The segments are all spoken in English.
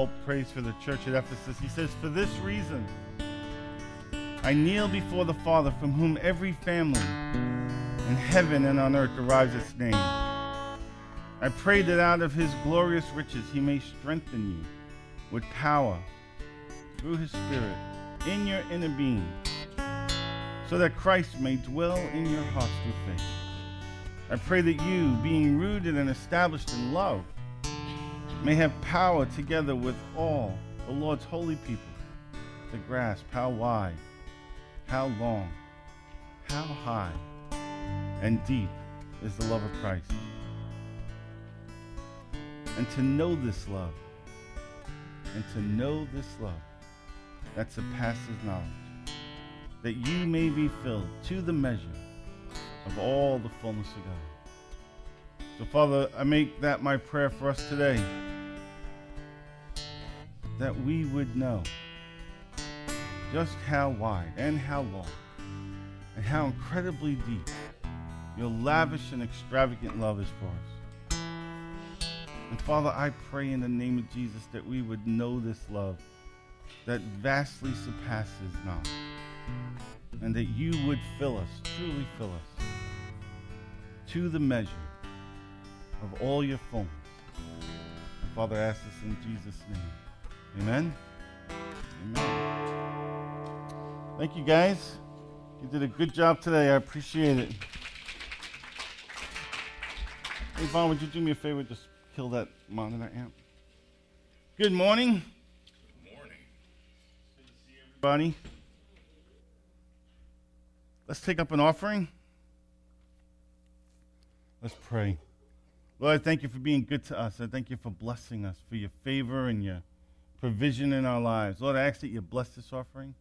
Paul prays for the church at Ephesus. He says, For this reason, I kneel before the Father, from whom every family in heaven and on earth derives its name. I pray that out of his glorious riches he may strengthen you with power through his Spirit in your inner being, so that Christ may dwell in your hearts through faith. I pray that you, being rooted and established in love, may have power together with all the Lord's holy people to grasp how wide, how long, how high, and deep is the love of Christ. And to know this love, and to know this love that surpasses knowledge, that you may be filled to the measure of all the fullness of God. So, Father, I make that my prayer for us today that we would know just how wide and how long and how incredibly deep your lavish and extravagant love is for us. And Father, I pray in the name of Jesus that we would know this love that vastly surpasses knowledge. And that you would fill us, truly fill us, to the measure of all your. And Father, ask this in Jesus' name. Amen. Amen. Thank you, guys. You did a good job today. I appreciate it. Hey, Vaughn, would you do me a favor? Just kill that monitor amp. Good morning. Good morning. Good to see everybody. Let's take up an offering. Let's pray. Lord, I thank you for being good to us. I thank you for blessing us, for your favor and your provision in our lives. Lord, I ask that you bless this offering,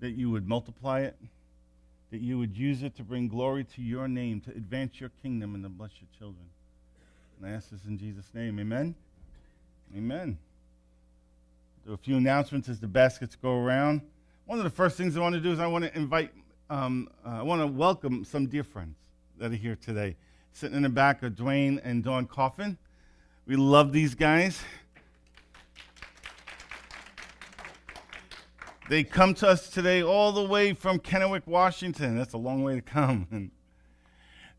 that you would multiply it, that you would use it to bring glory to your name, to advance your kingdom, and to bless your children. And I ask this in Jesus' name. Amen. Amen. Do a few announcements as the baskets go around. One of the first things I want to do is I want to invite, um, uh, I want to welcome some dear friends that are here today. Sitting in the back are Dwayne and Dawn Coffin. We love these guys. They come to us today all the way from Kennewick, Washington. That's a long way to come. And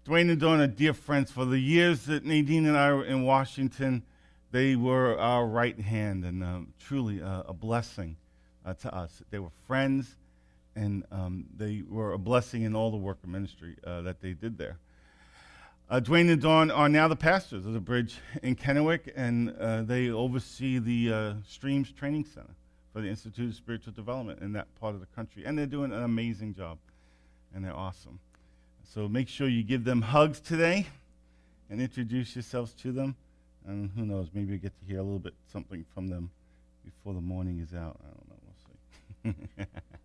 Dwayne and Dawn are dear friends. For the years that Nadine and I were in Washington, they were our right hand and um, truly a blessing uh, to us. They were friends, and um, they were a blessing in all the work of ministry uh, that they did there. Uh, Dwayne and Dawn are now the pastors of the bridge in Kennewick, and uh, they oversee the uh, Streams Training Center for the Institute of Spiritual Development in that part of the country. And they're doing an amazing job, and they're awesome. So make sure you give them hugs today and introduce yourselves to them. And who knows, maybe you get to hear a little bit something from them before the morning is out. I don't know. We'll see.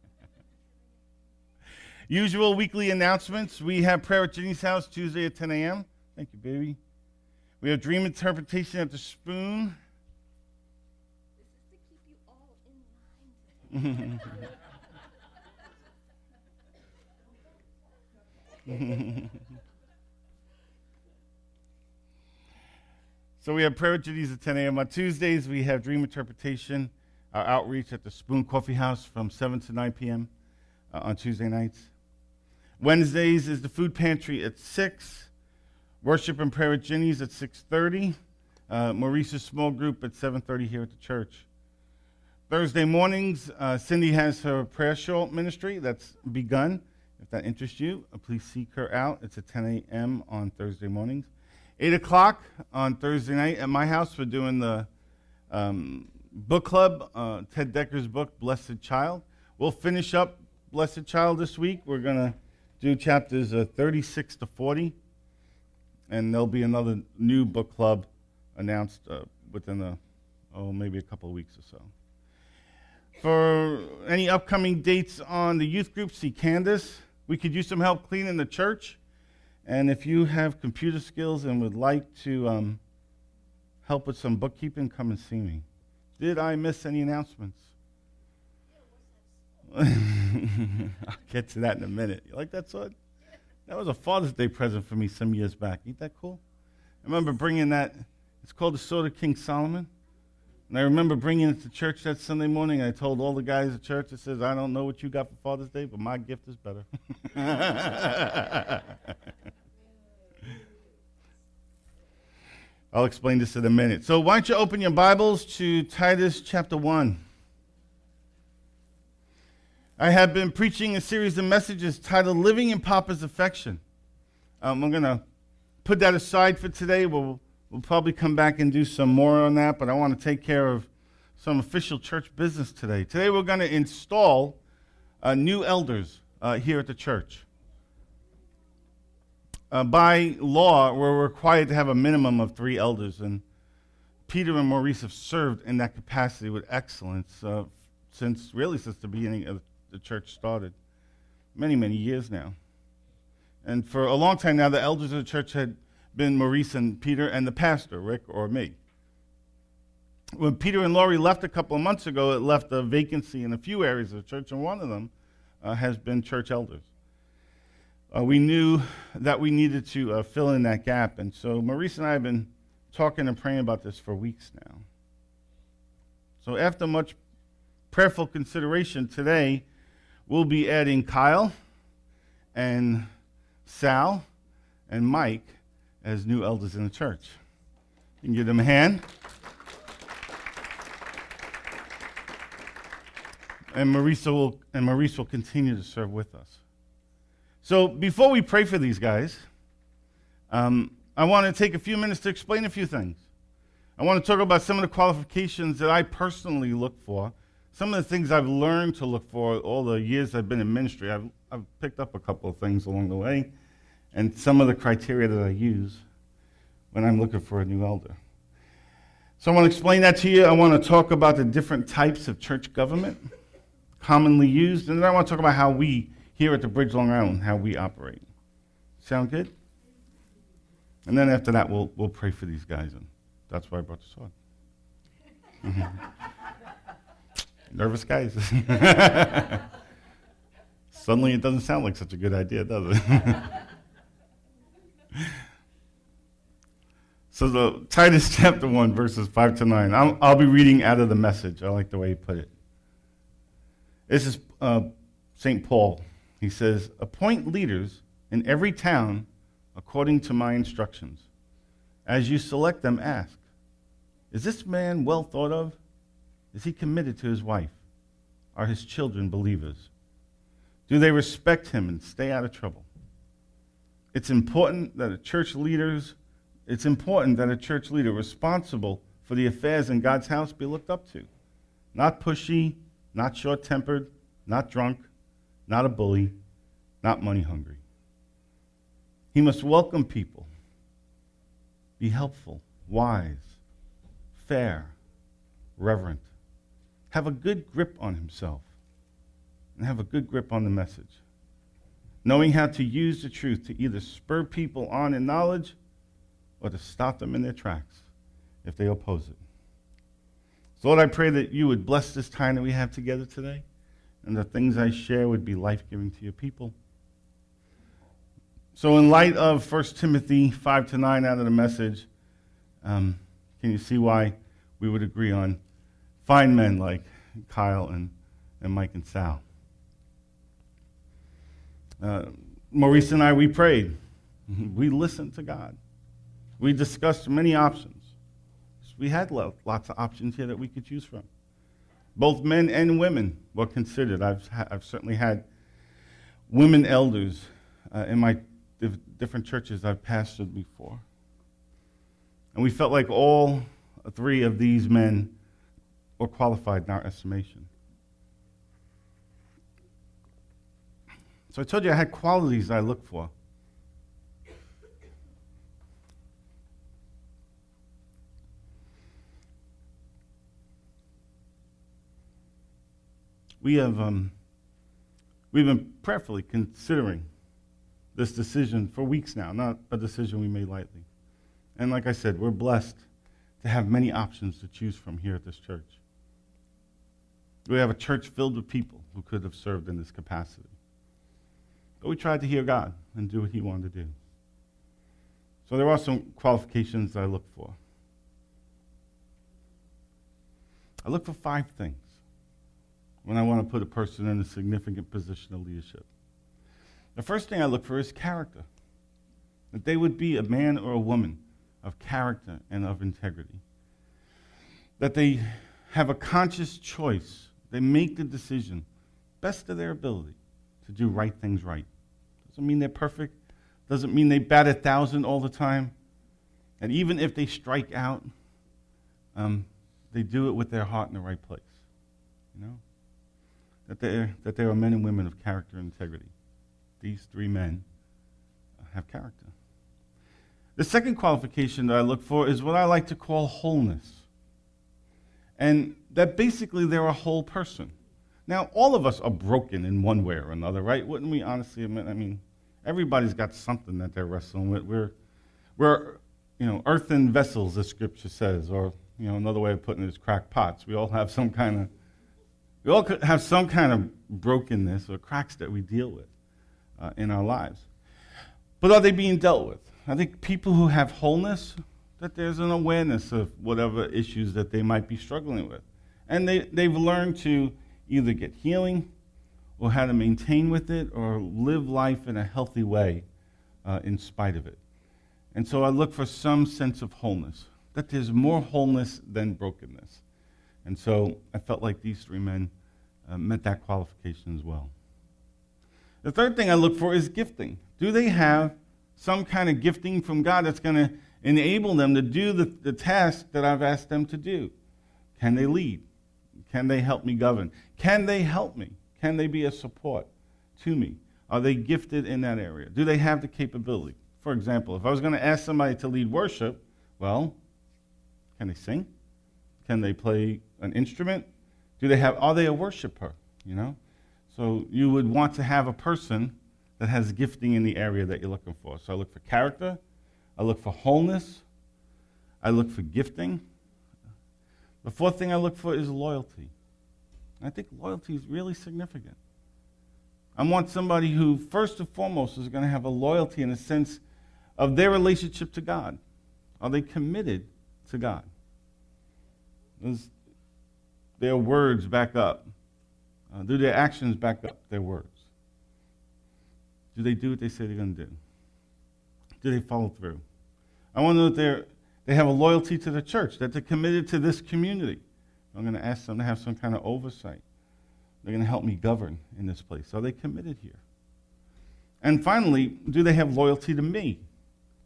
Usual weekly announcements. We have prayer at Jenny's house Tuesday at 10 a.m. Thank you, baby. We have dream interpretation at the Spoon. This is to keep you all in line. So we have prayer at Jenny's at 10 a.m. On Tuesdays, we have dream interpretation, our outreach at the Spoon Coffee House from 7 to 9 p.m. Uh, on Tuesday nights. Wednesdays is the food pantry at 6. Worship and prayer at Jenny's at 6.30. Uh, Maurice's small group at 7.30 here at the church. Thursday mornings, uh, Cindy has her prayer shawl ministry that's begun. If that interests you, uh, please seek her out. It's at 10 a.m. on Thursday mornings. 8 o'clock on Thursday night at my house, we're doing the um, book club, uh, Ted Dekker's book, Blessed Child. We'll finish up Blessed Child this week. We're going to do chapters uh, 36 to 40, and there'll be another new book club announced uh, within a, oh, maybe a couple of weeks or so. For any upcoming dates on the youth group, see Candace. We could use some help cleaning the church. And if you have computer skills and would like to um, help with some bookkeeping, come and see me. Did I miss any announcements? I'll get to that in a minute. You like that sword? That was a Father's Day present for me some years back. Ain't that cool? I remember bringing that. It's called the Sword of King Solomon. And I remember bringing it to church that Sunday morning. I told all the guys at church, I says, I don't know what you got for Father's Day, but my gift is better. I'll explain this in a minute. So, why don't you open your Bibles to Titus chapter 1? I have been preaching a series of messages titled Living in Papa's Affection. Um, I'm going to put that aside for today. We'll, we'll probably come back and do some more on that, but I want to take care of some official church business today. Today, we're going to install uh, new elders uh, here at the church uh, by law, we're required to have a minimum of three elders, and Peter and Maurice have served in that capacity with excellence uh, since really since the beginning of the church started, many many years now. And for a long time now, the elders of the church had been Maurice and Peter and the pastor, Rick or me. When Peter and Laurie left a couple of months ago, it left a vacancy in a few areas of the church, and one of them uh, has been church elders uh, we knew that we needed to uh, fill in that gap. And so Maurice and I have been talking and praying about this for weeks now. So after much prayerful consideration today, we'll be adding Kyle and Sal and Mike as new elders in the church. You can give them a hand. And Maurice will, and will continue to serve with us. So before we pray for these guys, um, I want to take a few minutes to explain a few things. I want to talk about some of the qualifications that I personally look for, some of the things I've learned to look for all the years I've been in ministry. I've, I've picked up a couple of things along the way, and some of the criteria that I use when I'm looking for a new elder. So I want to explain that to you. I want to talk about the different types of church government commonly used, and then I want to talk about how we here at the Bridge Long Island how we operate. Sound good? And then after that, we'll, we'll pray for these guys. And that's why I brought the sword. Mm-hmm. Nervous guys. Suddenly it doesn't sound like such a good idea, does it? so the Titus chapter 1, verses 5 to 9. I'll, I'll, be reading out of the message. I like the way he put it. This is uh, St. Paul he says, Appoint leaders in every town according to my instructions. As you select them, ask, Is this man well thought of? Is he committed to his wife? Are his children believers? Do they respect him and stay out of trouble? It's important that a church leaders it's important that a church leader responsible for the affairs in God's house be looked up to. Not pushy, not short-tempered, not drunk, not a bully, not money hungry. He must welcome people, be helpful, wise, fair, reverent, have a good grip on himself, and have a good grip on the message. Knowing how to use the truth to either spur people on in knowledge or to stop them in their tracks if they oppose it. So, Lord, I pray that you would bless this time that we have together today and the things I share would be life giving to your people. So, in light of 1 Timothy 5 to 9 out of the message, um, can you see why we would agree on fine men like Kyle and, and Mike and Sal? Uh, Maurice and I, we prayed. We listened to God. We discussed many options. We had lots of options here that we could choose from. Both men and women were considered. I've, I've certainly had women elders uh, in my different churches I've pastored before. And we felt like all three of these men were qualified in our estimation. So I told you I had qualities I look for. we have um, we've been prayerfully considering this decision for weeks now, not a decision we made lightly. And like I said, we're blessed to have many options to choose from here at this church. We have a church filled with people who could have served in this capacity. But we tried to hear God and do what He wanted to do. So there are some qualifications I look for. I look for five things when I want to put a person in a significant position of leadership. The first thing I look for is character. That they would be a man or a woman of character and of integrity. That they have a conscious choice. They make the decision, best of their ability, to do right things right. Doesn't mean they're perfect. Doesn't mean they bat a thousand all the time. And even if they strike out, um, they do it with their heart in the right place. You know? That, they're, that they are men and women of character and integrity. These three men have character. The second qualification that I look for is what I like to call wholeness. And that basically they're a whole person. Now, all of us are broken in one way or another, right? Wouldn't we honestly admit? I mean, everybody's got something that they're wrestling with. We're, we're you know, earthen vessels, as Scripture says, or you know, another way of putting it is cracked pots. We all have some kind of, we all have some kind of brokenness or cracks that we deal with uh, in our lives. But are they being dealt with? I think people who have wholeness, that there's an awareness of whatever issues that they might be struggling with. And they, they've learned to either get healing or how to maintain with it or live life in a healthy way uh, in spite of it. And so I look for some sense of wholeness, that there's more wholeness than brokenness. And so I felt like these three men uh, met that qualification as well. The third thing I look for is gifting. Do they have some kind of gifting from God that's going to enable them to do the, the task that I've asked them to do? Can they lead? Can they help me govern? Can they help me? Can they be a support to me? Are they gifted in that area? Do they have the capability? For example, if I was going to ask somebody to lead worship, well, can they sing? Can they play an instrument? Do they have are they a worshiper, you know? So you would want to have a person that has gifting in the area that you're looking for. So I look for character, I look for wholeness, I look for gifting. The fourth thing I look for is loyalty. I think loyalty is really significant. I want somebody who, first and foremost, is going to have a loyalty in a sense of their relationship to God. Are they committed to God? Does their words back up? Uh, do their actions back up their words? Do they do what they say they're going to do? Do they follow through? I want to know that they're, they have a loyalty to the church, that they're committed to this community. I'm going to ask them to have some kind of oversight. They're going to help me govern in this place. Are they committed here? And finally, do they have loyalty to me?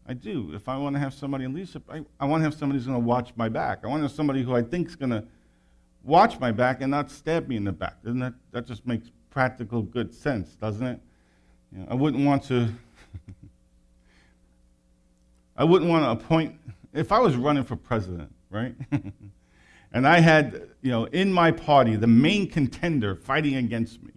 I do. If I want to have somebody in leadership, I, I want to have somebody who's going to watch my back. I want to have somebody who I think is going to watch my back and not stab me in the back. Doesn't that, that just makes practical good sense, doesn't it? You know, I wouldn't want to. I wouldn't want to appoint if I was running for president, right? and I had, you know, in my party the main contender fighting against me.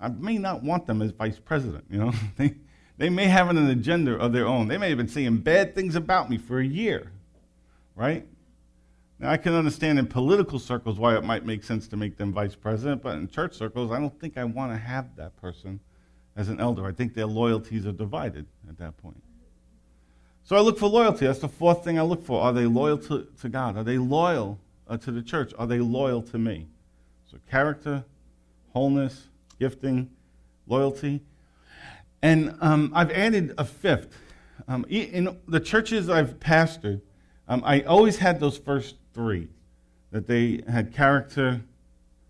I may not want them as vice president, you know. they, they may have an agenda of their own. They may have been saying bad things about me for a year, right? Now, I can understand in political circles why it might make sense to make them vice president, but in church circles, I don't think I want to have that person as an elder. I think their loyalties are divided at that point. So I look for loyalty. That's the fourth thing I look for. Are they loyal to, to God? Are they loyal uh, to the church? Are they loyal to me? So character, wholeness, gifting, loyalty. And um, I've added a fifth. Um, in the churches I've pastored, um, I always had those first three that they had character.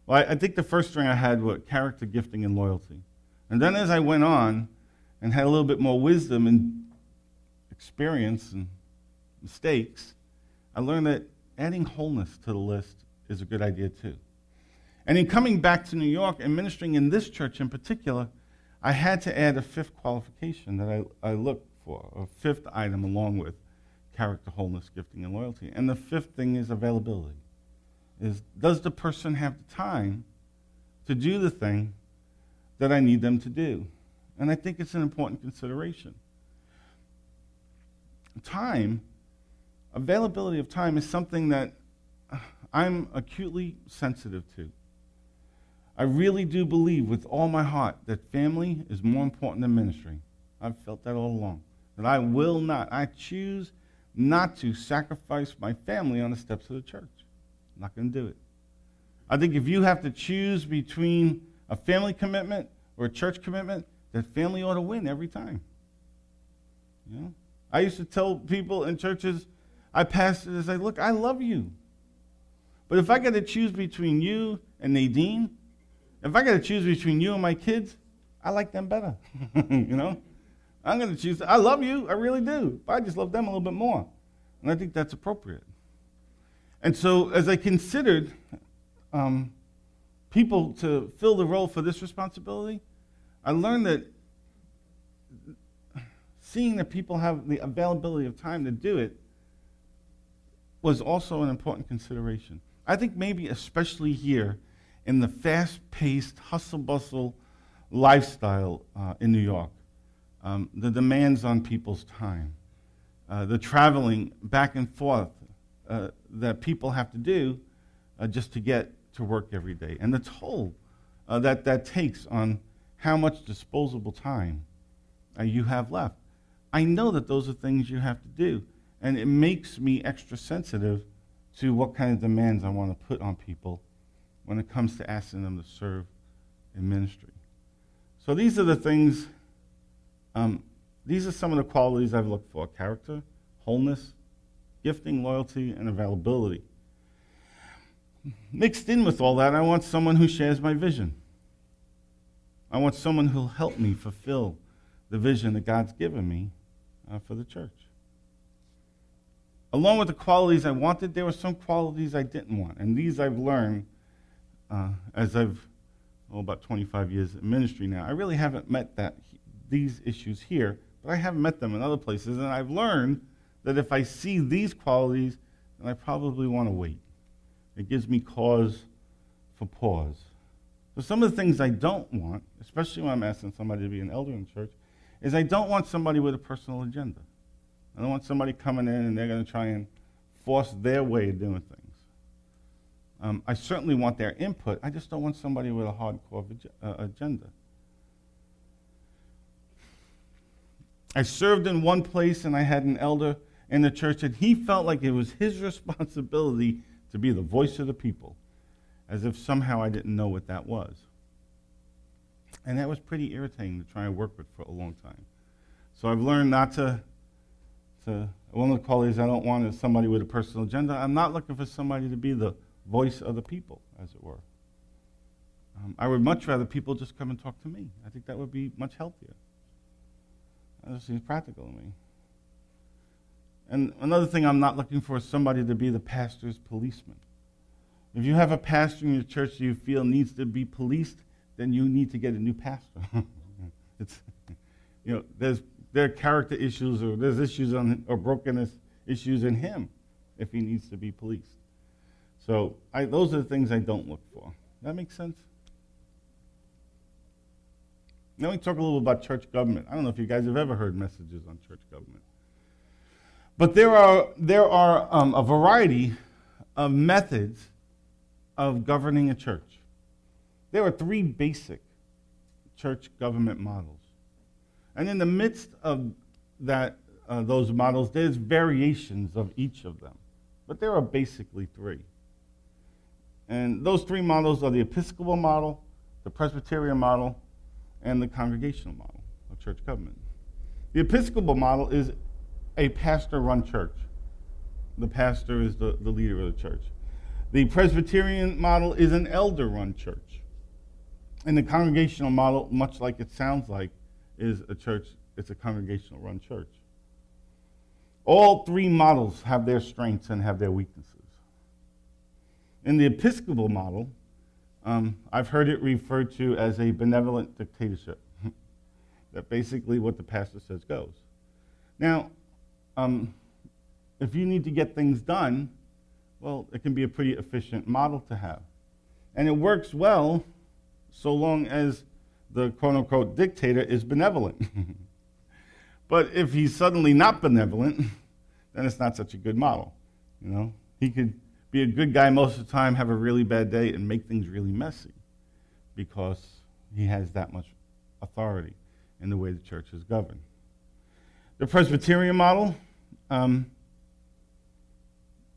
Well, I, I think the first string I had was character, gifting, and loyalty. And then as I went on and had a little bit more wisdom and experience and mistakes, I learned that adding wholeness to the list is a good idea too. And in coming back to New York and ministering in this church in particular, I had to add a fifth qualification that I, I for, a fifth item along with character, wholeness, gifting, and loyalty. And the fifth thing is availability. Is does the person have the time to do the thing that I need them to do? And I think it's an important consideration. Time, availability of time is something that uh, I'm acutely sensitive to. I really do believe with all my heart that family is more important than ministry. I've felt that all along. That I will not, I choose not to sacrifice my family on the steps of the church. I'm not going to do it. I think if you have to choose between a family commitment or a church commitment, that family ought to win every time. You know? I used to tell people in churches, I pastored, I say, look, I love you. But if I got to choose between you and Nadine, if I got to choose between you and my kids, I like them better. you know? I'm going to choose, I love you, I really do. But I just love them a little bit more. And I think that's appropriate. And so as I considered um, people to fill the role for this responsibility, I learned that seeing that people have the availability of time to do it was also an important consideration. I think maybe especially here in the fast-paced, hustle-bustle lifestyle uh, in New York, um, the demands on people's time, uh, the traveling back and forth uh, that people have to do uh, just to get to work every day, and the toll uh, that that takes on how much disposable time uh, you have left. I know that those are things you have to do, and it makes me extra sensitive to what kind of demands I want to put on people when it comes to asking them to serve in ministry. So these are the things, um, these are some of the qualities I've looked for character, wholeness, gifting, loyalty, and availability. Mixed in with all that, I want someone who shares my vision. I want someone who'll help me fulfill the vision that God's given me uh, for the church. Along with the qualities I wanted, there were some qualities I didn't want. And these I've learned uh, as I've, oh, about 25 years in ministry now. I really haven't met that, these issues here, but I have met them in other places. And I've learned that if I see these qualities, then I probably want to wait. It gives me cause for pause. So some of the things I don't want, especially when I'm asking somebody to be an elder in church, is I don't want somebody with a personal agenda. I don't want somebody coming in and they're going to try and force their way of doing things. Um, I certainly want their input. I just don't want somebody with a hardcore uh, agenda. I served in one place and I had an elder in the church, and he felt like it was his responsibility to be the voice of the people, as if somehow I didn't know what that was. And that was pretty irritating to try and work with for a long time. So I've learned not to, to one of the qualities I don't want is somebody with a personal agenda. I'm not looking for somebody to be the voice of the people, as it were. Um, I would much rather people just come and talk to me. I think that would be much healthier. That seems practical to me. And another thing I'm not looking for is somebody to be the pastor's policeman. If you have a pastor in your church that you feel needs to be policed, then you need to get a new pastor. it's, you know, there's there are character issues or there's issues on or brokenness issues in him if he needs to be policed. So I, those are the things I don't look for. That makes sense. Now we talk a little about church government. I don't know if you guys have ever heard messages on church government. But there are, there are um, a variety of methods of governing a church. There are three basic church government models. And in the midst of that, uh, those models, there's variations of each of them. But there are basically three. And those three models are the Episcopal model, the Presbyterian model, and the Congregational model of church government. The Episcopal model is a pastor run church. The pastor is the, the leader of the church. The Presbyterian model is an elder run church. And the congregational model, much like it sounds like, is a church, it's a congregational run church. All three models have their strengths and have their weaknesses. In the Episcopal model, um, I've heard it referred to as a benevolent dictatorship. that basically what the pastor says goes. Now, um, if you need to get things done, well, it can be a pretty efficient model to have. And it works well so long as the quote unquote dictator is benevolent. but if he's suddenly not benevolent, then it's not such a good model. You know, he could be a good guy most of the time, have a really bad day, and make things really messy because he has that much authority in the way the church is governed. The Presbyterian model um,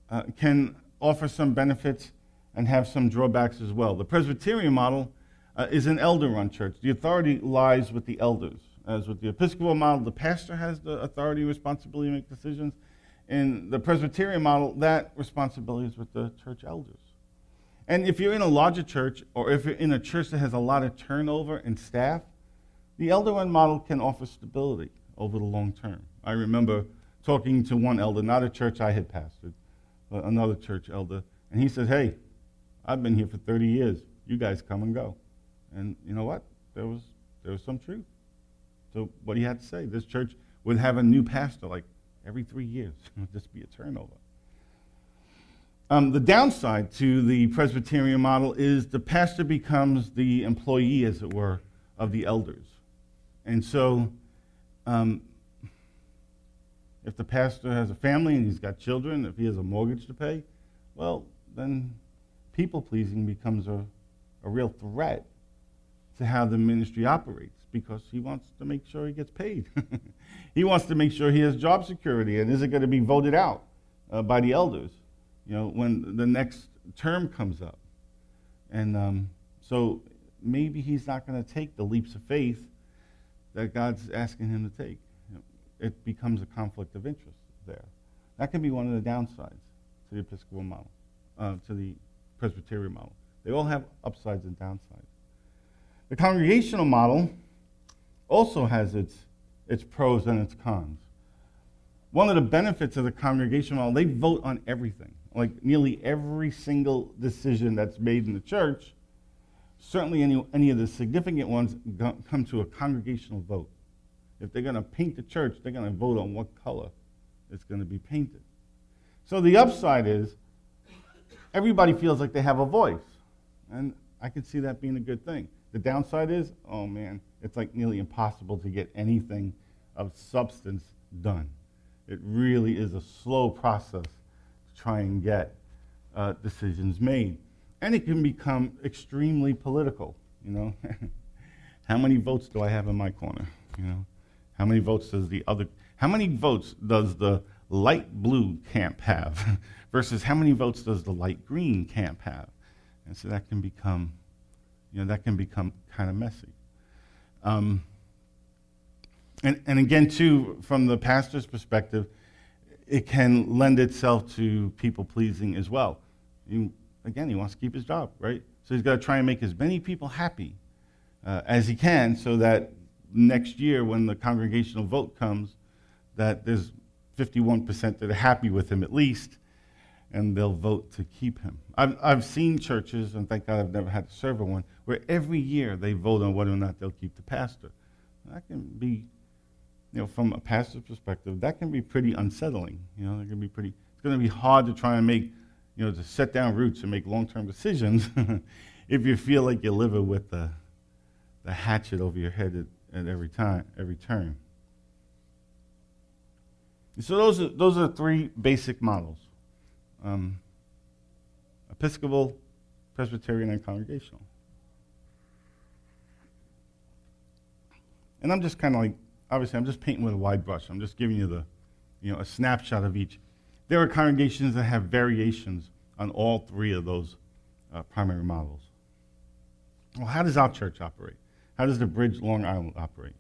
uh, can offer some benefits and have some drawbacks as well. The Presbyterian model uh, is an elder run church. The authority lies with the elders. As with the Episcopal model, the pastor has the authority and responsibility to make decisions. In the Presbyterian model, that responsibility is with the church elders. And if you're in a larger church or if you're in a church that has a lot of turnover in staff, the elder run model can offer stability over the long term. I remember talking to one elder, not a church I had pastored, but another church elder, and he said, Hey, I've been here for 30 years. You guys come and go. And you know what? There was, there was some truth to what he had to say. This church would have a new pastor like every three years. It would just be a turnover. Um, the downside to the Presbyterian model is the pastor becomes the employee, as it were, of the elders. And so, um, if the pastor has a family and he's got children, if he has a mortgage to pay, well, then people pleasing becomes a, a real threat to how the ministry operates because he wants to make sure he gets paid. he wants to make sure he has job security and isn't going to be voted out uh, by the elders you know, when the next term comes up. And um, so maybe he's not going to take the leaps of faith that God's asking him to take. It becomes a conflict of interest there. That can be one of the downsides to the Episcopal model, uh, to the Presbyterian model. They all have upsides and downsides. The congregational model also has its, its pros and its cons. One of the benefits of the congregational model, they vote on everything like nearly every single decision that's made in the church, certainly any, any of the significant ones come to a congregational vote. If they're going to paint the church, they're going to vote on what color it's going to be painted. So the upside is everybody feels like they have a voice. And I can see that being a good thing. The downside is, oh man, it's like nearly impossible to get anything of substance done. It really is a slow process to try and get uh, decisions made. And it can become extremely political, you know. how many votes do I have in my corner? You know, how many votes does the other, how many votes does the light blue camp have versus how many votes does the light green camp have? And so that can become, you know, that can become kind of messy. Um, and, and again, too, from the pastor's perspective, it can lend itself to people pleasing as well. You, again, he wants to keep his job, right? So he's got to try and make as many people happy uh, as he can so that next year when the congregational vote comes, that there's 51% that are happy with him at least, and they'll vote to keep him. I've, I've seen churches, and thank God I've never had to serve in one, where every year they vote on whether or not they'll keep the pastor. That can be you know, from a pastor's perspective, that can be pretty unsettling. You know, it can be pretty. It's going to be hard to try and make, you know, to set down roots and make long-term decisions if you feel like you're living with the, the hatchet over your head at, at every time, every turn. So those are those are three basic models: um, Episcopal, Presbyterian, and Congregational. And I'm just kind of like obviously, I'm just painting with a wide brush. I'm just giving you the, you know, a snapshot of each. There are congregations that have variations on all three of those uh, primary models. Well, how does our church operate? How does the Bridge Long Island operate?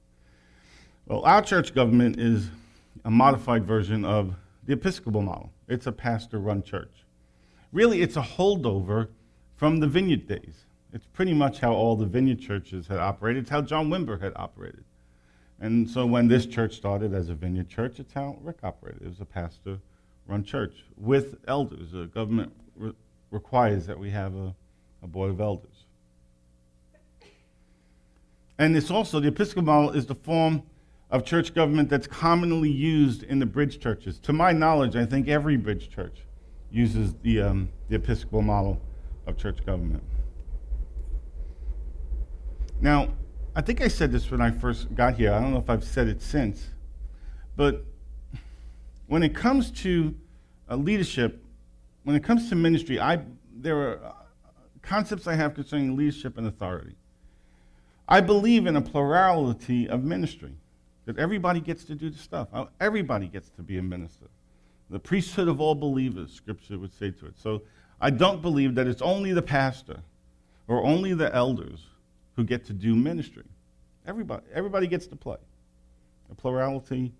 Well, our church government is a modified version of the Episcopal model. It's a pastor run church. Really, it's a holdover from the vineyard days. It's pretty much how all the vineyard churches had operated. It's how John Wimber had operated. And so when this church started as a vineyard church, it's how Rick operated. It was a pastor run church with elders. The government re- requires that we have a, a board of elders. And it's also, the Episcopal model is the form of church government that's commonly used in the bridge churches. To my knowledge, I think every bridge church uses the, um, the Episcopal model of church government. Now, I think I said this when I first got here. I don't know if I've said it since. But when it comes to uh, leadership, when it comes to ministry, I, there are uh, concepts I have concerning leadership and authority. I believe in a plurality of ministry, that everybody gets to do the stuff. Uh, everybody gets to be a minister. The priesthood of all believers, Scripture would say to it. So I don't believe that it's only the pastor or only the elders who get to do ministry. Everybody, everybody gets to play. A plurality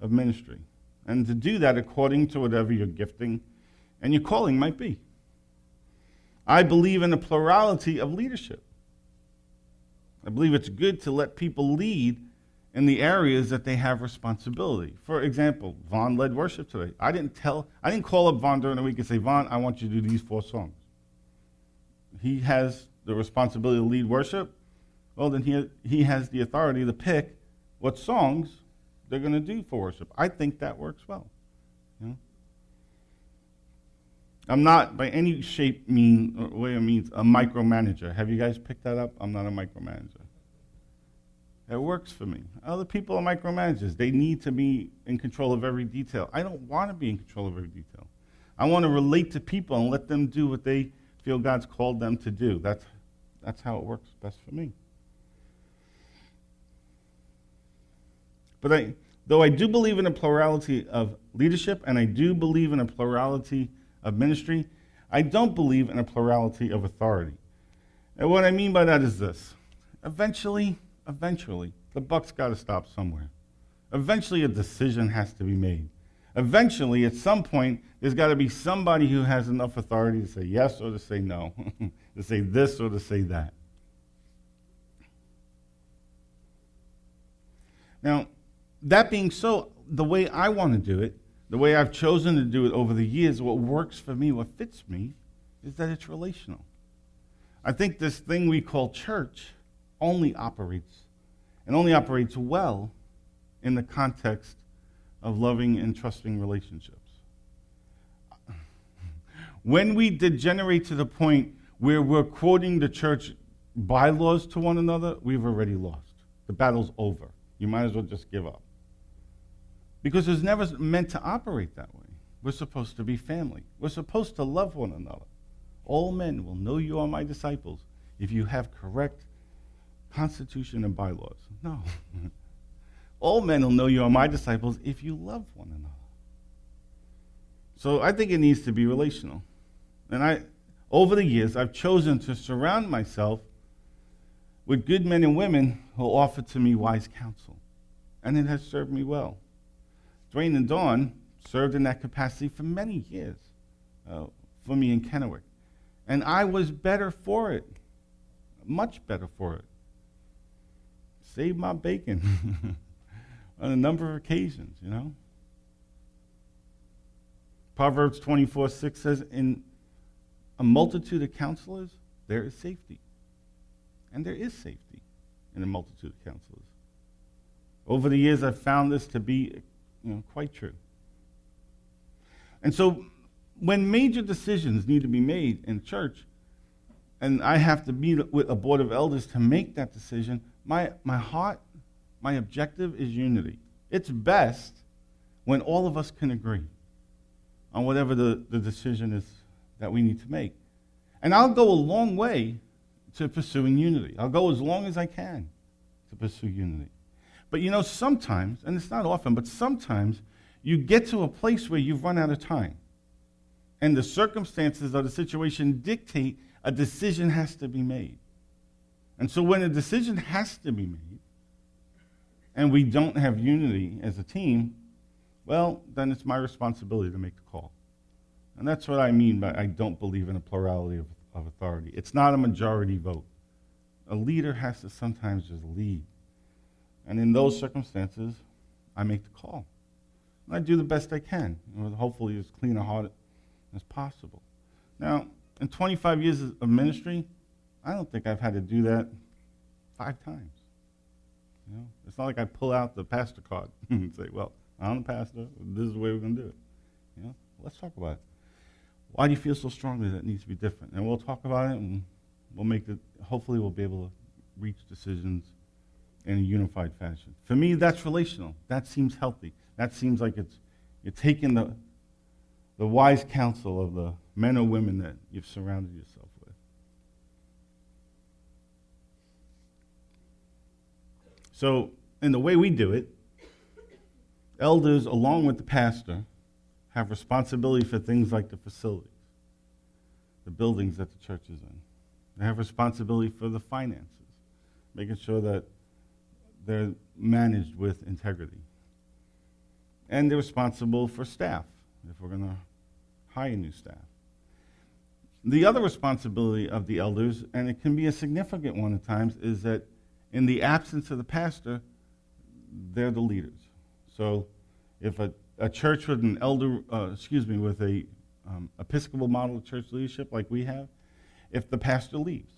of ministry. And to do that according to whatever your gifting and your calling might be. I believe in a plurality of leadership. I believe it's good to let people lead in the areas that they have responsibility. For example, Vaughn led worship today. I didn't tell, I didn't call up Vaughn during the week and say, Vaughn, I want you to do these four songs. He has the responsibility to lead worship. Well, then he, he has the authority to pick what songs they're going to do for worship. I think that works well. You know? I'm not by any shape mean uh, way it means a micromanager. Have you guys picked that up? I'm not a micromanager. It works for me. Other people are micromanagers. They need to be in control of every detail. I don't want to be in control of every detail. I want to relate to people and let them do what they feel God's called them to do. That's, that's how it works best for me. But I, though I do believe in a plurality of leadership and I do believe in a plurality of ministry, I don't believe in a plurality of authority. And what I mean by that is this eventually, eventually, the buck's got to stop somewhere. Eventually, a decision has to be made. Eventually, at some point, there's got to be somebody who has enough authority to say yes or to say no, to say this or to say that. Now, that being so, the way I want to do it, the way I've chosen to do it over the years, what works for me, what fits me, is that it's relational. I think this thing we call church only operates and only operates well in the context of loving and trusting relationships. When we degenerate to the point where we're quoting the church bylaws to one another, we've already lost. The battle's over. You might as well just give up. Because it's never meant to operate that way. We're supposed to be family. We're supposed to love one another. All men will know you are my disciples if you have correct constitution and bylaws. No. All men will know you are my disciples if you love one another. So I think it needs to be relational. And I over the years I've chosen to surround myself with good men and women who offer to me wise counsel. And it has served me well. Dwayne and Dawn served in that capacity for many years uh, for me in Kennewick. And I was better for it, much better for it. Saved my bacon on a number of occasions, you know. Proverbs 24 6 says, In a multitude of counselors, there is safety. And there is safety in a multitude of counselors. Over the years, I've found this to be you know, quite true. And so, when major decisions need to be made in church, and I have to meet with a board of elders to make that decision, my, my heart, my objective is unity. It's best when all of us can agree on whatever the, the decision is that we need to make. And I'll go a long way to pursuing unity. I'll go as long as I can to pursue unity. But you know, sometimes, and it's not often, but sometimes you get to a place where you've run out of time. And the circumstances of the situation dictate a decision has to be made. And so when a decision has to be made, and we don't have unity as a team, well, then it's my responsibility to make the call. And that's what I mean by I don't believe in a plurality of, of authority. It's not a majority vote. A leader has to sometimes just lead. And in those circumstances, I make the call. And I do the best I can, with hopefully as clean a heart as possible. Now, in 25 years of ministry, I don't think I've had to do that five times. You know, it's not like I pull out the pastor card and say, "Well, I'm the pastor. This is the way we're going to do it." You know, let's talk about it. Why do you feel so strongly that it needs to be different? And we'll talk about it, and we'll make it. Hopefully, we'll be able to reach decisions in a unified fashion. For me, that's relational. That seems healthy. That seems like it's you're taking the the wise counsel of the men or women that you've surrounded yourself with. So, in the way we do it, elders, along with the pastor, have responsibility for things like the facilities, the buildings that the church is in. They have responsibility for the finances, making sure that they're managed with integrity. And they're responsible for staff, if we're going to hire new staff. The other responsibility of the elders, and it can be a significant one at times, is that in the absence of the pastor, they're the leaders. So if a, a church with an elder, uh, excuse me, with a um, Episcopal model of church leadership like we have, if the pastor leaves,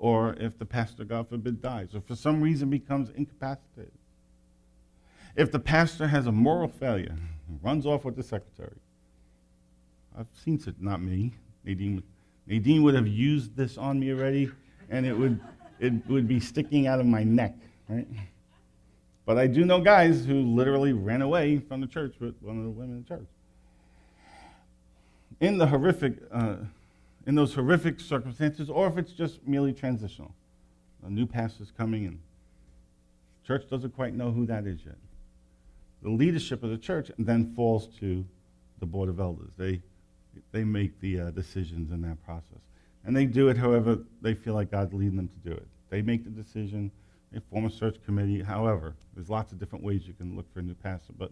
or if the pastor, God forbid, dies, or for some reason becomes incapacitated, if the pastor has a moral failure, and runs off with the secretary, I've seen it, not me. Nadine, Nadine would have used this on me already, and it would, it would be sticking out of my neck, right? But I do know guys who literally ran away from the church with one of the women in the church. In the horrific, uh, in those horrific circumstances, or if it's just merely transitional, a new pastor's coming and church doesn't quite know who that is yet. The leadership of the church then falls to the board of elders. They, they make the uh, decisions in that process. And they do it however they feel like God's leading them to do it. They make the decision they form a search committee. However, there's lots of different ways you can look for a new pastor. But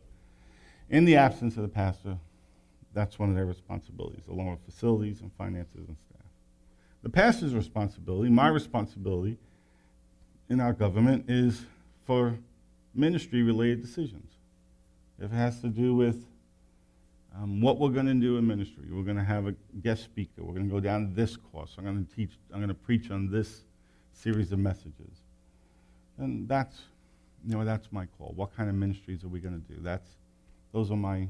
in the absence of the pastor, that's one of their responsibilities, along with facilities and finances and staff. The pastor's responsibility, my responsibility in our government, is for ministry related decisions. If it has to do with um, what we're going to do in ministry, we're going to have a guest speaker, we're going to go down this course, I'm going to teach, I'm going to preach on this series of messages. And that's, you know, that's my call. What kind of ministries are we going to do? That's, those are my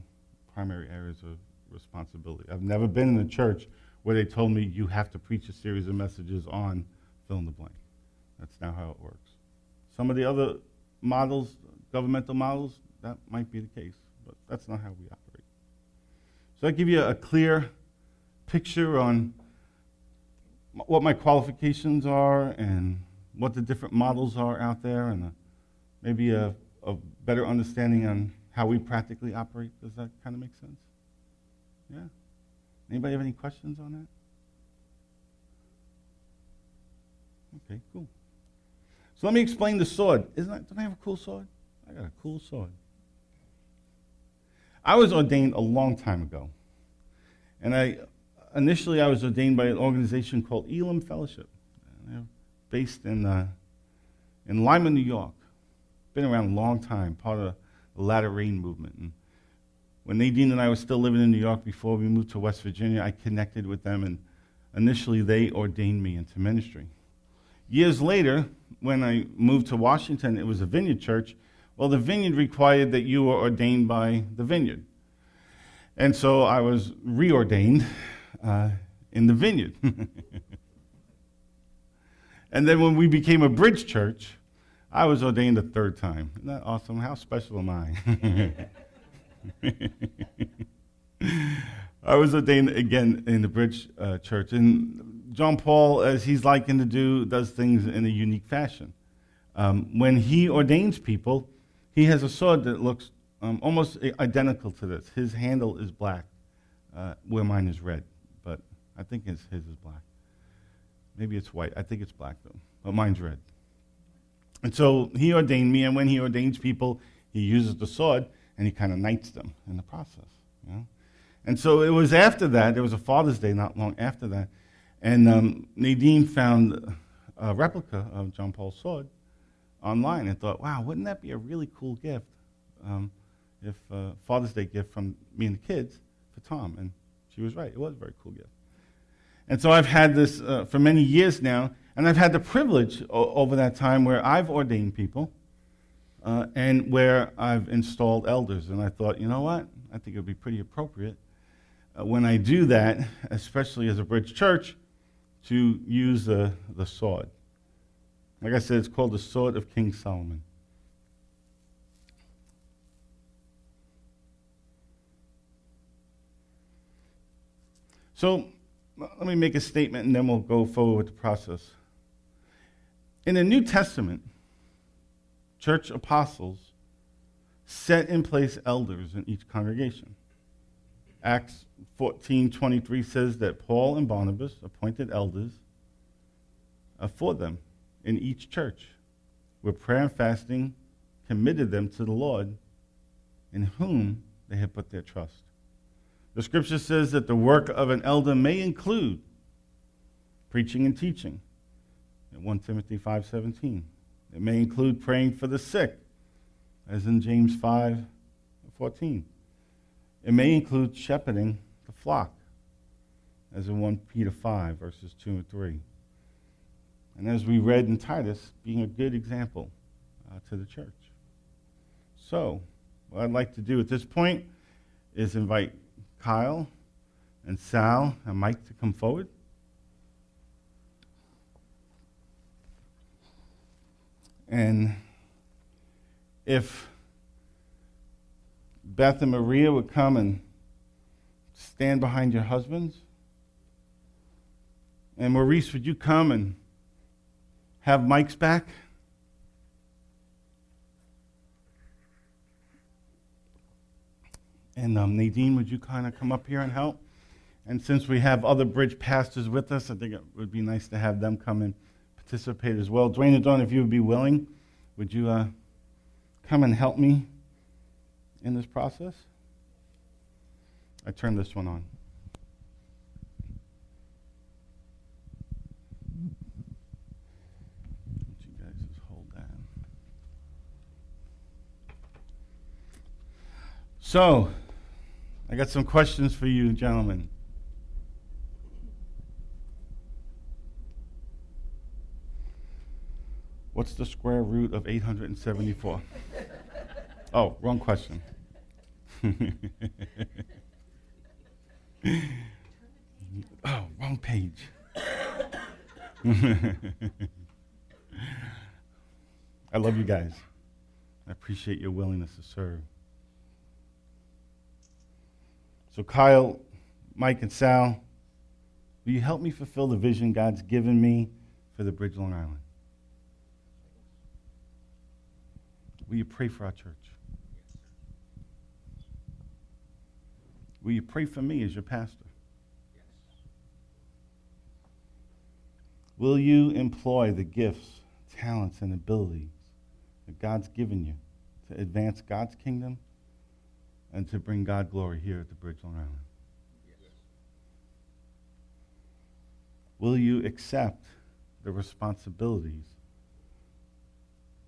primary areas of responsibility. I've never been in a church where they told me you have to preach a series of messages on fill in the blank. That's not how it works. Some of the other models, governmental models, that might be the case, but that's not how we operate. So I give you a clear picture on what my qualifications are and what the different models are out there and a, maybe a, a better understanding on how we practically operate. Does that kind of make sense? Yeah? Anybody have any questions on that? Okay, cool. So let me explain the sword. Isn't that, don't I have a cool sword? I got a cool sword. I was ordained a long time ago. And I initially I was ordained by an organization called Elim Fellowship based in, uh, in Lima, New York. Been around a long time, part of the latter rain movement. And when Nadine and I were still living in New York before we moved to West Virginia, I connected with them, and initially they ordained me into ministry. Years later, when I moved to Washington, it was a vineyard church. Well, the vineyard required that you were ordained by the vineyard. And so I was reordained uh, in the vineyard. And then when we became a bridge church, I was ordained a third time. Isn't that awesome? How special am I? I was ordained again in the bridge uh, church. And John Paul, as he's likened to do, does things in a unique fashion. Um, when he ordains people, he has a sword that looks um, almost identical to this. His handle is black, uh, where mine is red, but I think his, his is black. Maybe it's white. I think it's black, though. But mine's red. And so he ordained me, and when he ordains people, he uses the sword and he kind of knights them in the process. You know? And so it was after that, there was a Father's Day not long after that, and um, Nadine found a replica of John Paul's sword online and thought, wow, wouldn't that be a really cool gift um, if uh, Father's Day gift from me and the kids for Tom? And she was right. It was a very cool gift. And so I've had this uh, for many years now, and I've had the privilege o- over that time where I've ordained people uh, and where I've installed elders. And I thought, you know what? I think it would be pretty appropriate uh, when I do that, especially as a bridge church, to use the, the sword. Like I said, it's called the Sword of King Solomon. So, let me make a statement and then we'll go forward with the process. In the New Testament, church apostles set in place elders in each congregation. Acts 14:23 says that Paul and Barnabas appointed elders uh, for them in each church, with prayer and fasting committed them to the Lord, in whom they had put their trust. The scripture says that the work of an elder may include preaching and teaching. In 1 Timothy 5:17. It may include praying for the sick, as in James 5:14. It may include shepherding the flock, as in 1 Peter 5, verses 2 and 3. And as we read in Titus, being a good example uh, to the church. So, what I'd like to do at this point is invite Kyle and Sal and Mike to come forward. And if Beth and Maria would come and stand behind your husbands, and Maurice, would you come and have Mike's back? And um, Nadine, would you kind of come up here and help? And since we have other bridge pastors with us, I think it would be nice to have them come and participate as well. Dwayne and Dawn, if you would be willing, would you uh, come and help me in this process? I turn this one on. you guys just hold that. So, I got some questions for you, gentlemen. What's the square root of 874? oh, wrong question. oh, wrong page. I love you guys. I appreciate your willingness to serve. So, Kyle, Mike, and Sal, will you help me fulfill the vision God's given me for the Bridge Long Island? Will you pray for our church? Will you pray for me as your pastor? Will you employ the gifts, talents, and abilities that God's given you to advance God's kingdom and to bring God glory here at the Bridge Long Island? Will you accept the responsibilities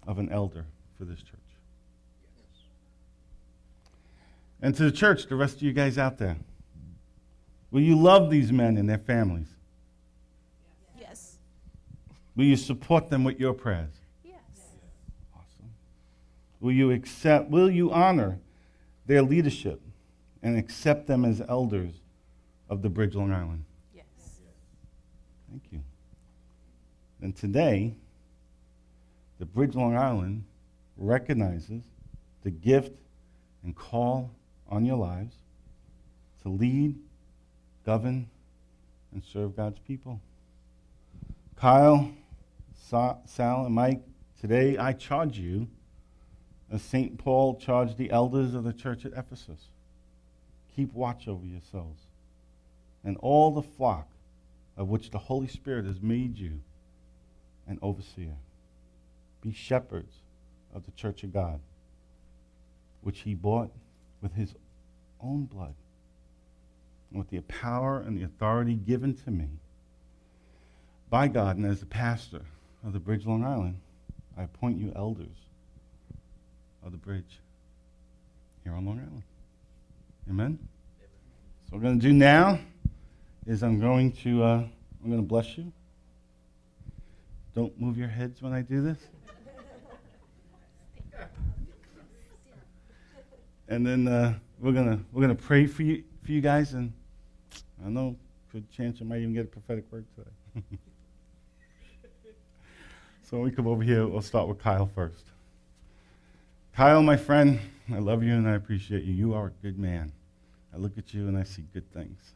of an elder for this church? Yes. And to the church, the rest of you guys out there, will you love these men and their families? Yes. Will you support them with your prayers? Yes. Awesome. Will you accept, will you honor their leadership and accept them as elders of the Bridge Long Island? Yes. Thank you. And today, the Bridge Long Island recognizes the gift and call on your lives to lead, govern, and serve God's people. Kyle, Sal, and Mike, today I charge you as St. Paul charged the elders of the church at Ephesus keep watch over yourselves and all the flock of which the Holy Spirit has made you an overseer. Be shepherds of the church of God, which he bought with his own blood, and with the power and the authority given to me by God and as the pastor of the Bridge Long Island, I appoint you elders of the bridge here on Long Island. Amen? So what we're going to do now is I'm going to uh, I'm going to bless you. Don't move your heads when I do this. And then uh, we're gonna we're gonna pray for you for you guys, and I don't know good chance you might even get a prophetic word today. so when we come over here, we'll start with Kyle first. Kyle, my friend, I love you and I appreciate you. You are a good man. I look at you and I see good things.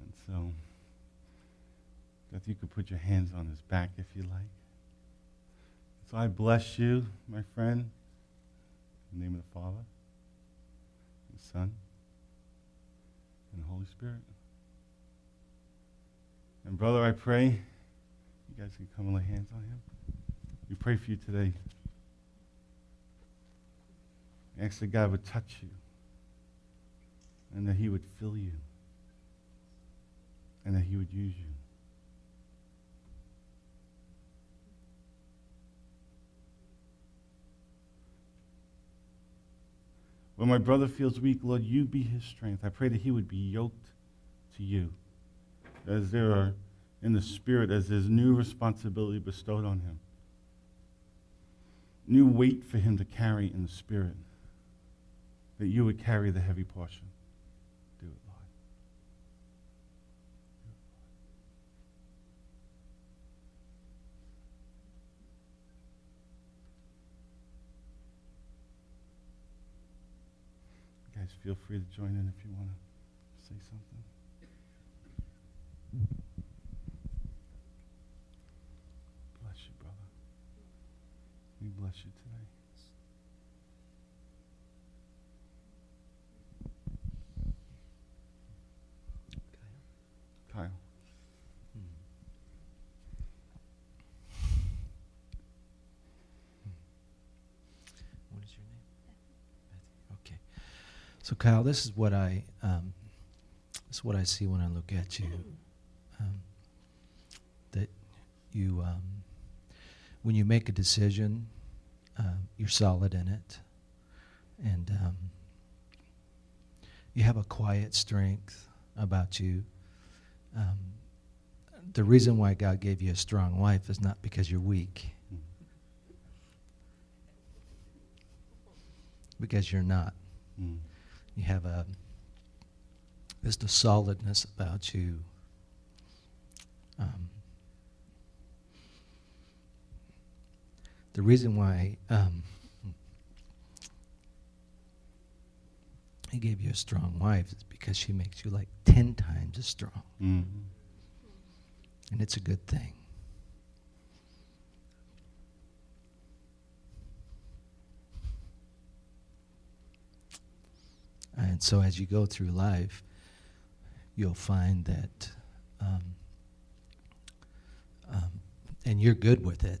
And so, if you could put your hands on his back if you like. So I bless you, my friend, in the name of the Father, the Son, and the Holy Spirit. And brother, I pray you guys can come and lay hands on him. We pray for you today. I ask that God would touch you and that he would fill you and that he would use you. When my brother feels weak, Lord, you be his strength. I pray that he would be yoked to you as there are in the Spirit, as there's new responsibility bestowed on him, new weight for him to carry in the Spirit, that you would carry the heavy portion. Do it, Lord. Guys, feel free to join in if you want to say something. Bless you, brother. We bless you today. Kyle. What is your name? Betsy. Okay. So Kyle, this is what I um, this is what I see when I look at you. Um, that you, um, when you make a decision, uh, you're solid in it, and um, you have a quiet strength about you. Um, the reason why God gave you a strong wife is not because you're weak. because you're not. Mm. You have a just a solidness about you. Um, the reason why um, he gave you a strong wife is because she makes you like ten times as strong, Mm. and it's a good thing. And so as you go through life, you'll find that, um, um, and you're good with it,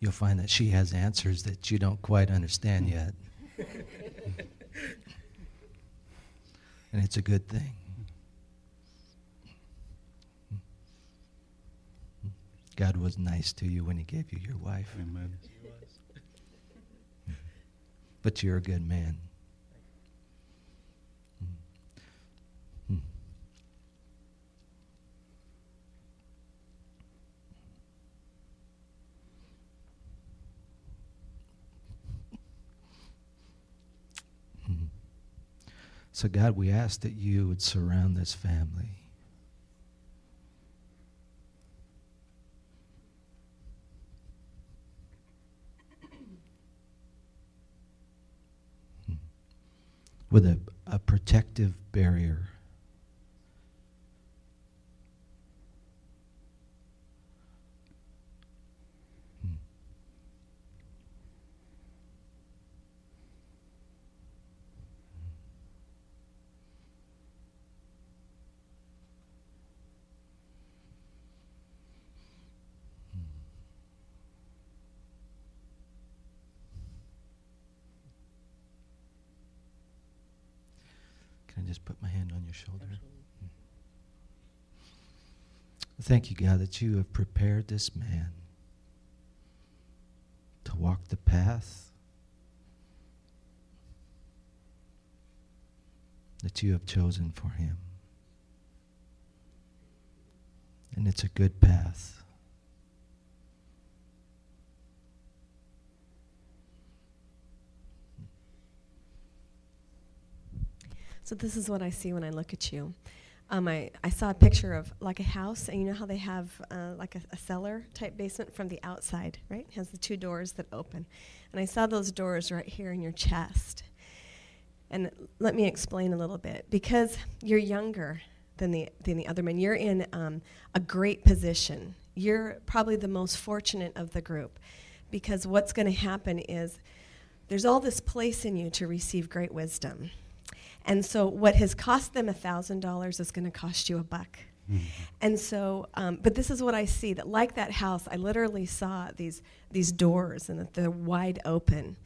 you'll find that she has answers that you don't quite understand yet. and it's a good thing. God was nice to you when He gave you your wife, Amen. but you're a good man. Hmm. Mhm. So, God, we ask that you would surround this family. With a, a protective barrier. Hmm. Can I just put my hand on your shoulder? Hmm. Thank you, God, that you have prepared this man to walk the path that you have chosen for him. And it's a good path. So this is what I see when I look at you. Um, I, I saw a picture of like a house, and you know how they have uh, like a, a cellar type basement from the outside, right? It has the two doors that open. And I saw those doors right here in your chest. And let me explain a little bit. Because you're younger than the, than the other men, you're in um, a great position. You're probably the most fortunate of the group. Because what's going to happen is there's all this place in you to receive great wisdom. And so what has cost them $1,000 is going to cost you a buck. And so, um, but this is what I see that, like that house, I literally saw these, these doors and that they're wide open.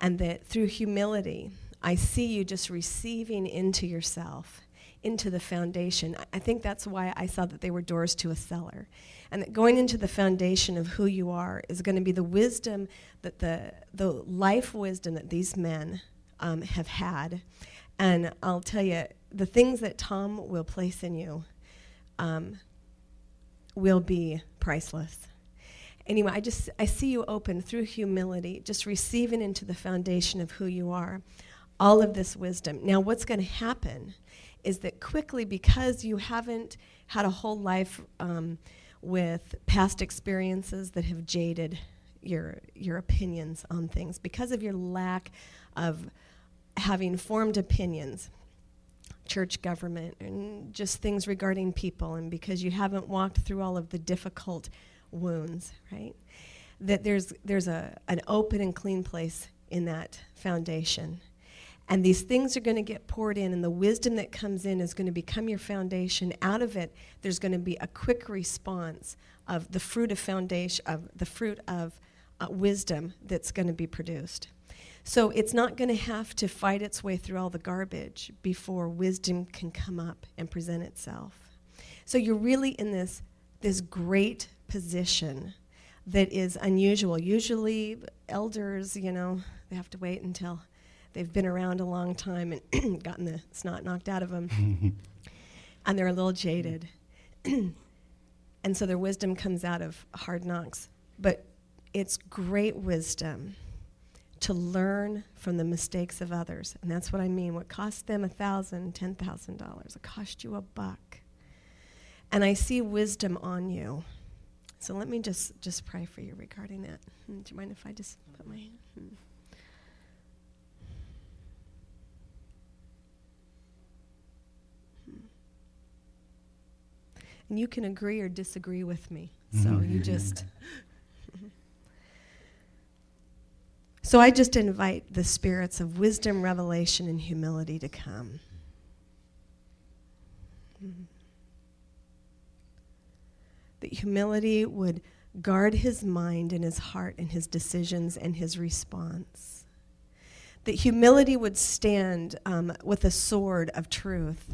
And that through humility, I see you just receiving into yourself, into the foundation. I- I think that's why I saw that they were doors to a cellar. And that going into the foundation of who you are is going to be the wisdom that the, the life wisdom that these men um, have had. And I'll tell you, the things that Tom will place in you um, will be priceless. Anyway, I just I see you open through humility, just receiving into the foundation of who you are, all of this wisdom. Now, what's going to happen is that quickly, because you haven't had a whole life um, with past experiences that have jaded your your opinions on things, because of your lack of having formed opinions, church government, and just things regarding people, and because you haven't walked through all of the difficult wounds, right? That there's there's a an open and clean place in that foundation. And these things are going to get poured in, and the wisdom that comes in is going to become your foundation. Out of it, there's going to be a quick response of the fruit of foundation, of the fruit of uh, wisdom that's going to be produced. So it's not going to have to fight its way through all the garbage before wisdom can come up and present itself. So you're really in this, this great position that is unusual. Usually, elders, you know, they have to wait until they've been around a long time and gotten the snot knocked out of them, and they're a little jaded. and so their wisdom comes out of hard knocks. But it's great wisdom to learn from the mistakes of others. And that's what I mean. What cost them a thousand, ten thousand dollars, it cost you a buck. And I see wisdom on you. So let me just, just pray for you regarding that. Hmm, Do you mind if I just put my hand? Hmm. Hmm. And you can agree or disagree with me. So you just. So I just invite the spirits of wisdom, revelation, and humility to come. Mhm. That humility would guard his mind and his heart and his decisions and his response. That humility would stand um, with a sword of truth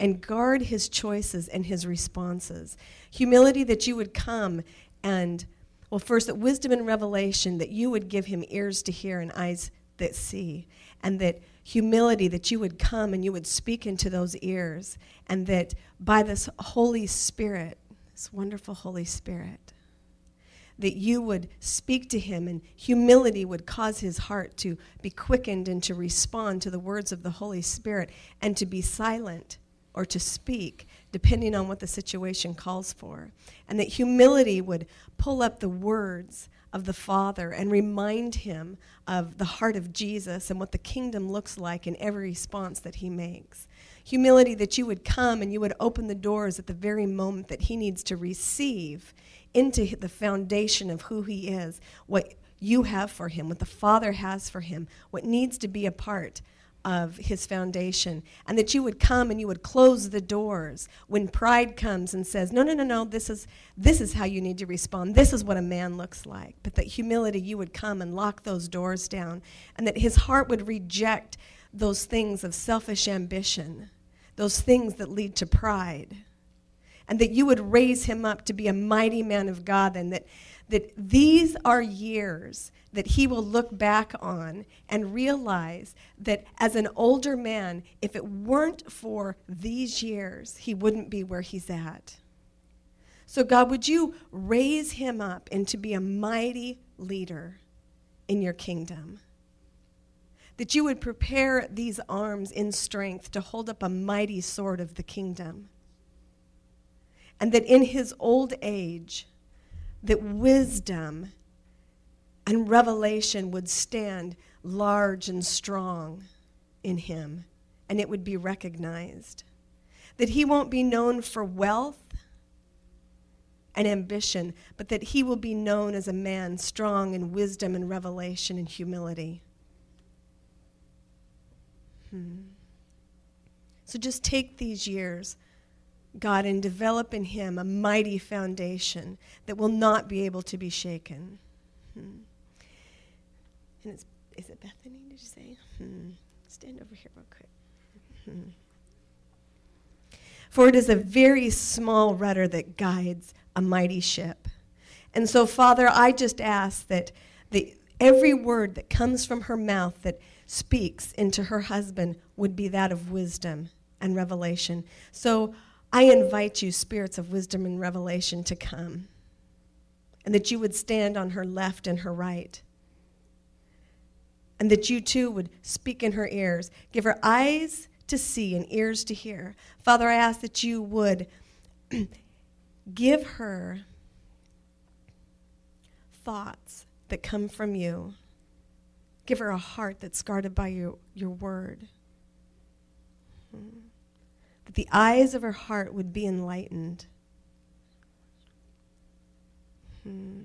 and guard his choices and his responses. Humility that you would come and well, first, that wisdom and revelation, that you would give him ears to hear and eyes that see, and that humility, that you would come and you would speak into those ears, and that by this Holy Spirit, this wonderful Holy Spirit, that you would speak to him, and humility would cause his heart to be quickened and to respond to the words of the Holy Spirit, and to be silent or to speak, depending on what the situation calls for. And that humility would pull up the words of the Father and remind him of the heart of Jesus and what the kingdom looks like in every response that he makes. Humility that you would come and you would open the doors at the very moment that he needs to receive into the foundation of who he is, what you have for him, what the Father has for him, what needs to be a part of his foundation and that you would come and you would close the doors when pride comes and says no no no no this is this is how you need to respond. This is what a man looks like. But that humility you would come and lock those doors down and that his heart would reject those things of selfish ambition those things that lead to pride and that you would raise him up to be a mighty man of God, and that, that these are years that he will look back on and realize that as an older man, if it weren't for these years, he wouldn't be where he's at. So, God, would you raise him up and to be a mighty leader in your kingdom? That you would prepare these arms in strength to hold up a mighty sword of the kingdom and that in his old age that wisdom and revelation would stand large and strong in him and it would be recognized that he won't be known for wealth and ambition but that he will be known as a man strong in wisdom and revelation and humility hmm. So just take these years, God, and develop in him a mighty foundation that will not be able to be shaken. Hmm. And it's, is it Bethany, did you say? Hmm. Stand over here real quick. Hmm. For it is a very small rudder that guides a mighty ship. And so, Father, I just ask that the, every word that comes from her mouth that speaks into her husband would be that of wisdom and revelation. So I invite you, spirits of wisdom and revelation, to come, and that you would stand on her left and her right, and that you too would speak in her ears, give her eyes to see and ears to hear. Father, I ask that you would give her thoughts that come from you. Give her a heart that's guarded by your, your word. Hmm. The eyes of her heart would be enlightened. Hmm.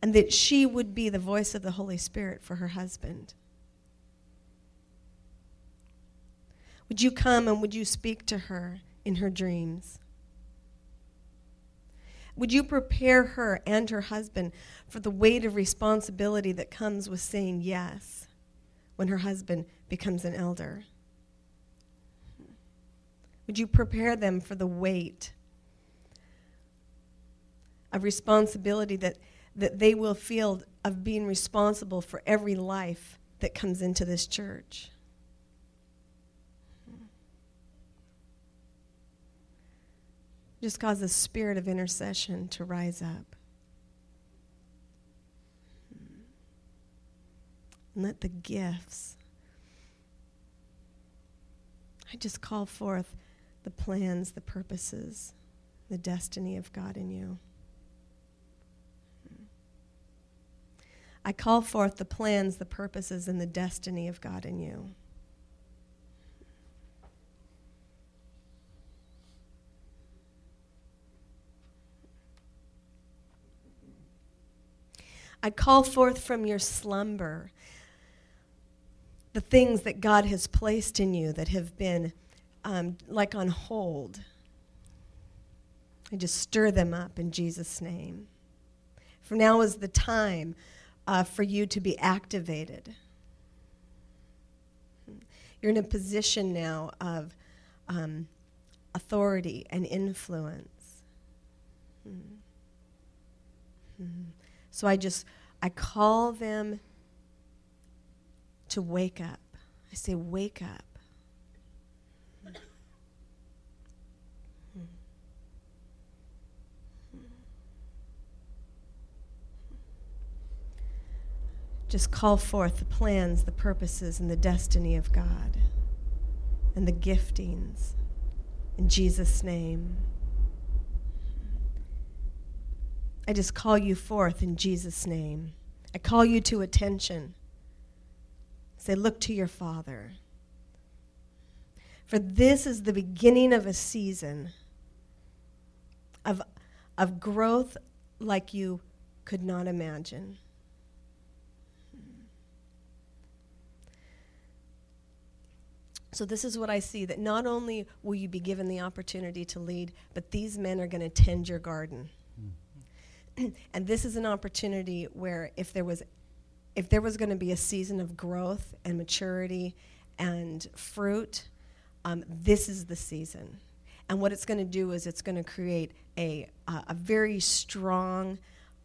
And that she would be the voice of the Holy Spirit for her husband. Would you come and would you speak to her in her dreams? Would you prepare her and her husband for the weight of responsibility that comes with saying yes when her husband becomes an elder? Would you prepare them for the weight of responsibility that, that they will feel of being responsible for every life that comes into this church? Just cause the spirit of intercession to rise up. And let the gifts, I just call forth the plans, the purposes, the destiny of God in you. I call forth the plans, the purposes, and the destiny of God in you. I call forth from your slumber the things that God has placed in you that have been um, like on hold. I just stir them up in Jesus' name. For now is the time uh, for you to be activated. You're in a position now of um, authority and influence. Mm-hmm. Mm-hmm. So I just, I call them to wake up. I say, wake up. Just call forth the plans, the purposes, and the destiny of God and the giftings in Jesus' name. I just call you forth in Jesus' name. I call you to attention. Say, look to your Father. For this is the beginning of a season of, of growth like you could not imagine. So, this is what I see that not only will you be given the opportunity to lead, but these men are going to tend your garden. and this is an opportunity where if there was if there was going to be a season of growth and maturity and fruit, um, this is the season. And what it's going to do is it's going to create a, uh, a very strong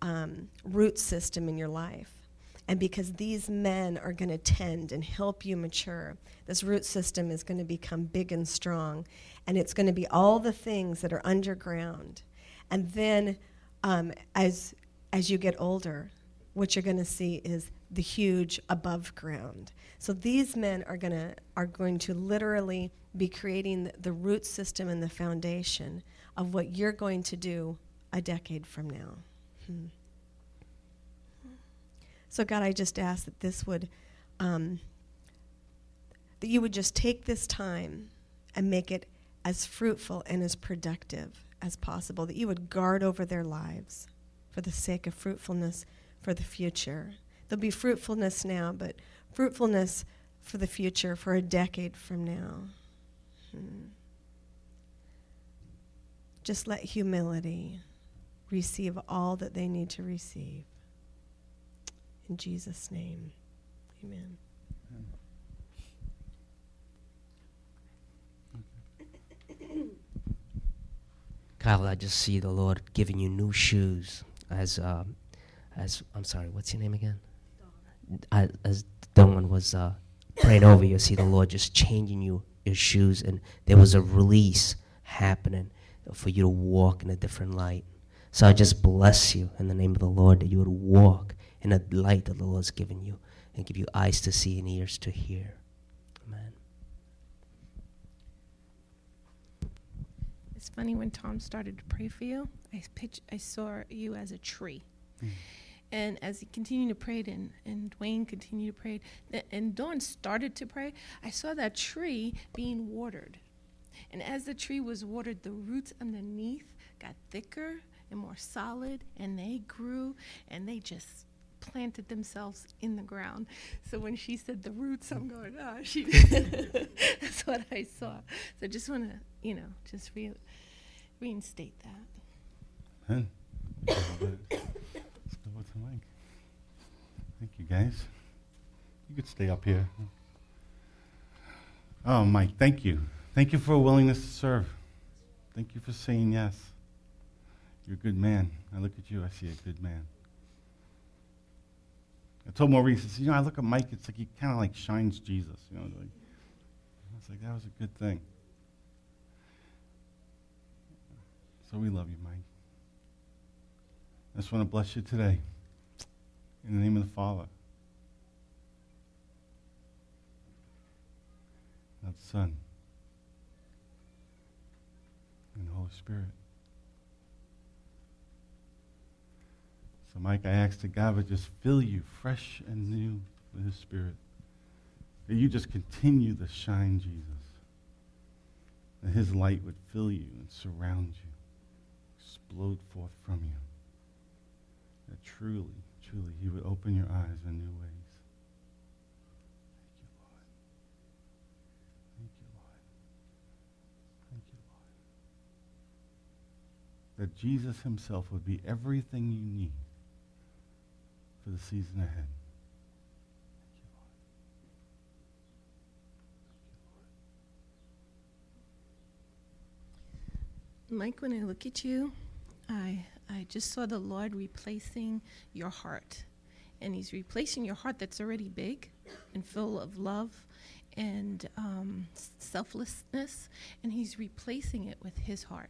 um, root system in your life. And because these men are going to tend and help you mature, this root system is going to become big and strong. And it's going to be all the things that are underground. And then um, as as you get older, what you're going to see is the huge above ground. So these men are going to are going to literally be creating the, root system and the foundation of what you're going to do a decade from now. Hmm. So God, I just ask that this would um, that you would just take this time and make it as fruitful and as productive as possible, that you would guard over their lives for the sake of fruitfulness for the future. There'll be fruitfulness now, but fruitfulness for the future, for a decade from now. Hmm. Just let humility receive all that they need to receive. In Jesus' name, amen. Kyle, I just see the Lord giving you new shoes. As, um, as I'm sorry, what's your name again? I, as Dawn was uh, praying over you, see the Lord just changing you your shoes, and there was a release happening for you to walk in a different light. So I just bless you in the name of the Lord that you would walk in the light that the Lord has given you, and give you eyes to see and ears to hear. Amen. It's funny when Tom started to pray for you, I pitch, I saw you as a tree. Hmm. And as he continued to pray, and, and Dwayne continued to pray, and Dawn started to pray, I saw that tree being watered. And as the tree was watered, the roots underneath got thicker and more solid, and they grew, and they just planted themselves in the ground. So when she said the roots, I'm going, ah, she. That's what I saw. So I just want to, you know, just re- reinstate that. Huh? Let's go with the mic. Thank you, guys. You could stay up here. Oh, Mike, thank you. Thank you for a willingness to serve. Thank you for saying yes. You're a good man. I look at you, I see a good man. I told Maurice, I said, you know, I look at Mike, it's like he kind of like shines Jesus. You know, like, I was like, that was a good thing. So we love you, Mike. I just want to bless you today. In the name of the Father, and the Son, and the Holy Spirit. So, Mike, I ask that God would just fill you fresh and new with His Spirit. That you just continue to shine Jesus. That His light would fill you and surround you, explode forth from you that truly, truly He would open your eyes in new ways. That Jesus Himself would be everything you need for the season ahead. Mike, when I look at you, I I just saw the Lord replacing your heart. And He's replacing your heart that's already big and full of love and um, selflessness, and He's replacing it with His heart.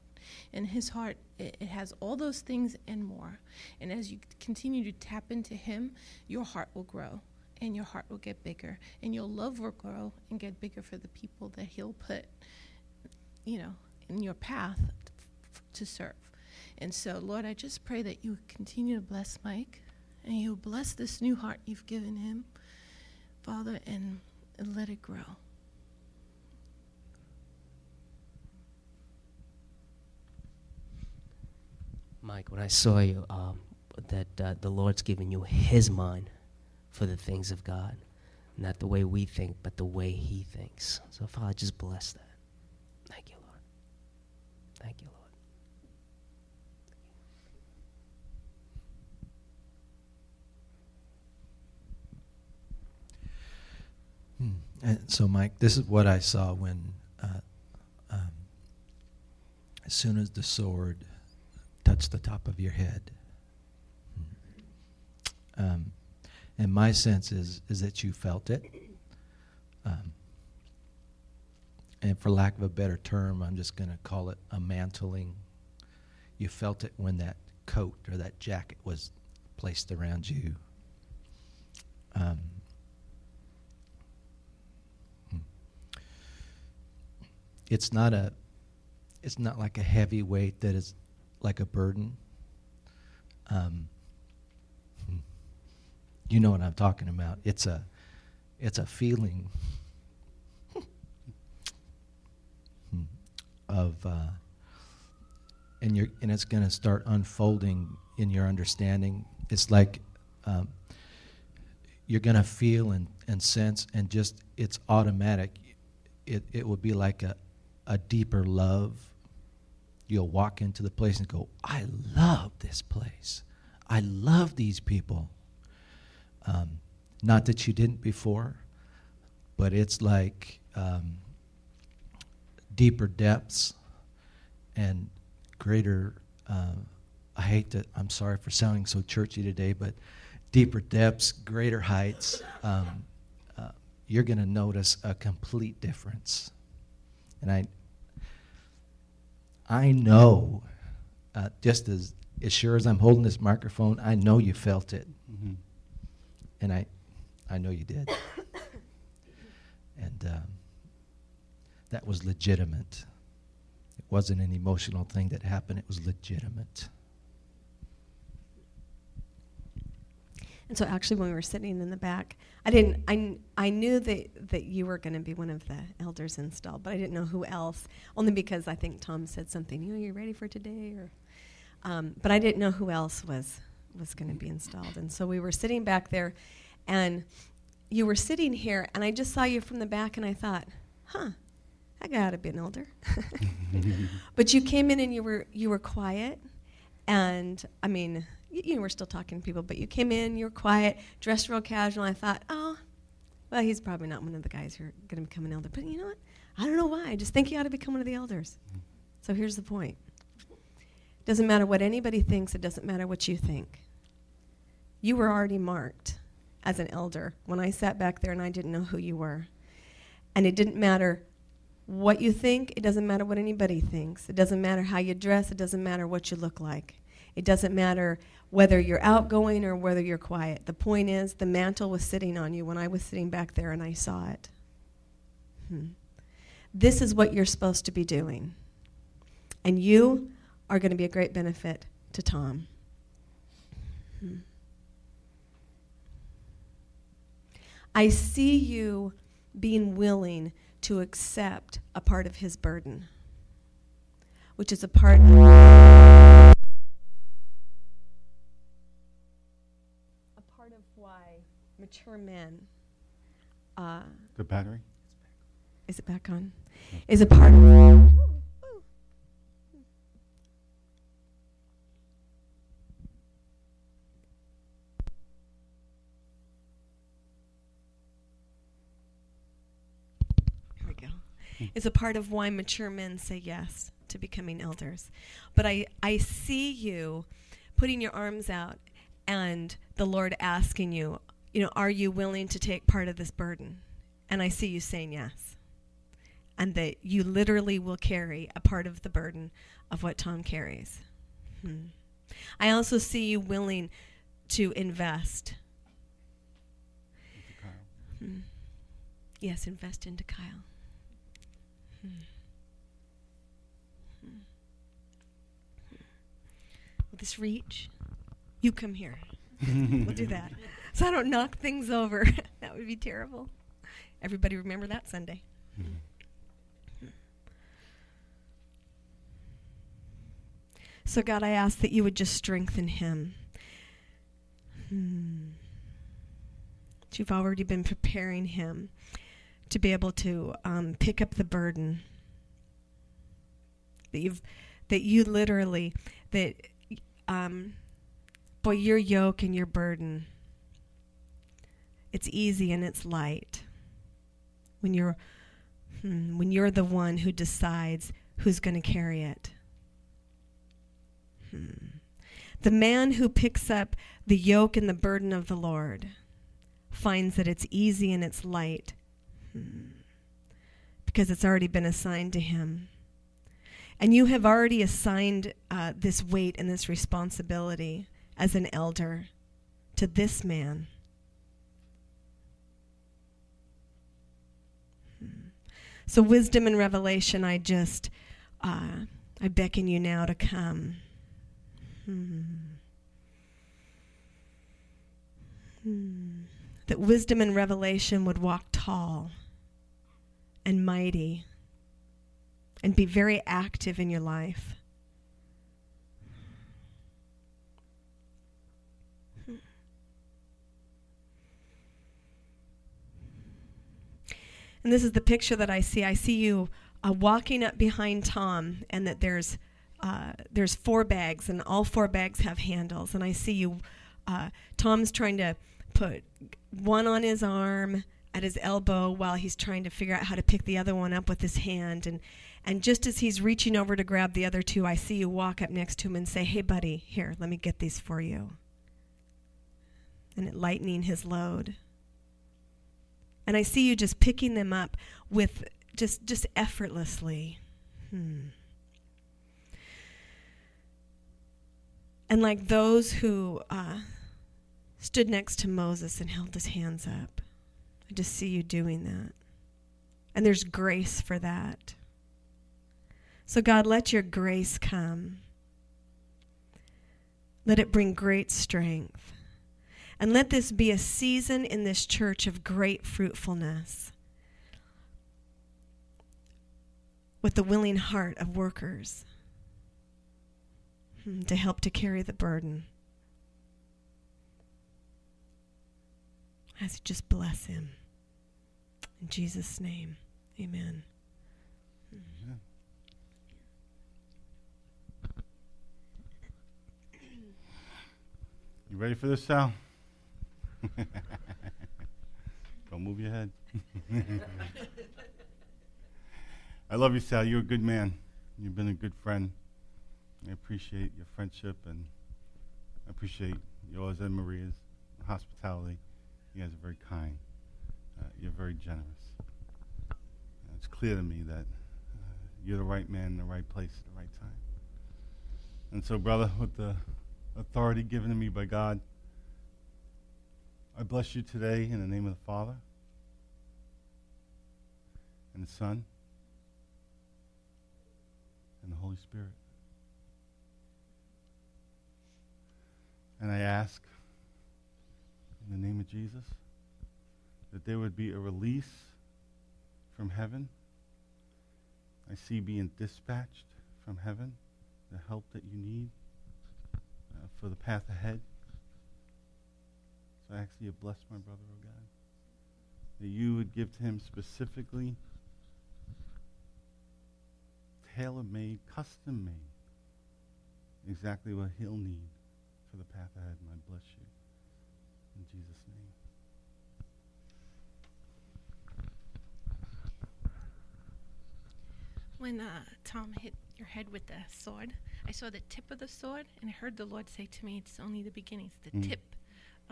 And His heart, it, it has all those things and more. And as you continue to tap into Him, your heart will grow and your heart will get bigger, and your love will grow and get bigger for the people that He'll put, you know, in your path to serve. And so, Lord, I just pray that you continue to bless Mike and you bless this new heart you've given him, Father, and, and let it grow. Mike, when I saw you, um, that uh, the Lord's given you His mind for the things of God, not the way we think, but the way He thinks. So, Father, just bless that. Thank you, Lord. Thank you, Lord. Hmm. And so, Mike, this is what I saw when, uh, um, as soon as the sword touched the top of your head. Hmm. Um, and my sense is is that you felt it. Um, and for lack of a better term, I'm just going to call it a mantling. You felt it when that coat or that jacket was placed around you. Um, hmm. it's not a it's not like a heavy weight that is like a burden. Um, you know what I'm talking about. It's a it's a feeling of uh, and you're and it's going to start unfolding in your understanding. It's like um, you're going to feel and, and sense and just it's automatic. It it will be like a a deeper love. You'll walk into the place and go, I love this place. I love these people. Um, not that you didn't before, but it's like um, deeper depths and greater. Uh, I hate that. I'm sorry for sounding so churchy today, but deeper depths, greater heights. Um, uh, you're going to notice a complete difference, and I. I know, uh, just as as sure as I'm holding this microphone, I know you felt it, Mhm. and I, I know you did, and um, that was legitimate. It wasn't an emotional thing that happened. It was legitimate. And so actually when we were sitting in the back, I didn't I, kn- I knew that that you were going to be one of the elders installed, but I didn't know who else. Only because I think Tom said something, you know, you ready for today or um, but I didn't know who else was was going to be installed. And so we were sitting back there and you were sitting here and I just saw you from the back and I thought, "Huh, that guy ought to be an elder." but you came in and you were you were quiet and I mean, you, know, we're still talking to people, but you came in, you were quiet, dressed real casual. I thought, oh, well, he's probably not one of the guys who are going to become an elder. But you know what? I don't know why. I just think he ought to become one of the elders. So here's the point. Doesn't matter what anybody thinks. It doesn't matter what you think. You were already marked as an elder when I sat back there and I didn't know who you were. And it didn't matter what you think, it doesn't matter what anybody thinks. It doesn't matter how you dress, it doesn't matter what you look like. It doesn't matter whether you're outgoing or whether you're quiet. The point is, the mantle was sitting on you when I was sitting back there and I saw it. Hmm. This is what you're supposed to be doing. And you are going to be a great benefit to Tom. Hmm. I see you being willing to accept a part of his burden, which is a part. Mature men. Uh, The battery? is it back on? Is it part of. Here we go. Is a part of why mature men say yes to becoming elders. But I, I see you putting your arms out and the Lord asking you, you know, are you willing to take part of this burden? And I see you saying yes. And that you literally will carry a part of the burden of what Tom carries. Hmm. I also see you willing to invest. Hmm. Yes, invest into Kyle. Hmm. Hmm. Will this reach? You come here. we'll do that. So I don't knock things over. that would be terrible. Everybody remember that Sunday. So, God, I ask that you would just strengthen him. Hmm. You've already been preparing him to be able to um, pick up the burden. That you've, that you literally, that, um, boy, your yoke and your burden, it's easy and it's light. When you're, hmm, when you're the one who decides who's going to carry it. Hmm. The man who picks up the yoke and the burden of the Lord finds that it's easy and it's light hmm. because it's already been assigned to him. And you have already assigned uh, this weight and this responsibility as an elder to this man. So, wisdom and revelation, I just, uh, I beckon you now to come. Hmm. Hmm. That wisdom and revelation would walk tall and mighty and be very active in your life. And this is the picture that I see. I see you uh, walking up behind Tom, and that there's uh, there's four bags, and all four bags have handles. And I see you, uh, Tom's trying to put one on his arm at his elbow while he's trying to figure out how to pick the other one up with his hand. And and just as he's reaching over to grab the other two, I see you walk up next to him and say, "Hey, buddy, here, let me get these for you." And it lightening his load. And I see you just picking them up with just just effortlessly. Hmm. And like those who uh, stood next to Moses and held his hands up, I just see you doing that. And there's grace for that. So, God, let your grace come. Let it bring great strength. And let this be a season in this church of great fruitfulness with the willing heart of workers hmm, to help to carry the burden. As you just bless him. In Jesus' name, amen. You ready for this, Sal? Don't move your head. I love you, Sal. You're a good man. You've been a good friend. I appreciate your friendship and I appreciate yours and Maria's hospitality. You guys are very kind. Uh, you're very generous. Uh, it's clear to me that uh, you're the right man in the right place at the right time. And so, brother, with the authority given to me by God, I bless you today in the name of the Father and the Son and the Holy Spirit. And I ask in the name of Jesus that there would be a release from heaven. I see being dispatched from heaven the help that you need uh, for the path ahead. So I ask you to bless my brother, oh God. That you would give to him specifically tailor made, custom made, exactly what he'll need for the path ahead. And I bless you. In Jesus' name. When uh, Tom hit your head with the sword, I saw the tip of the sword, and I heard the Lord say to me, It's only the beginning, it's the Mm. tip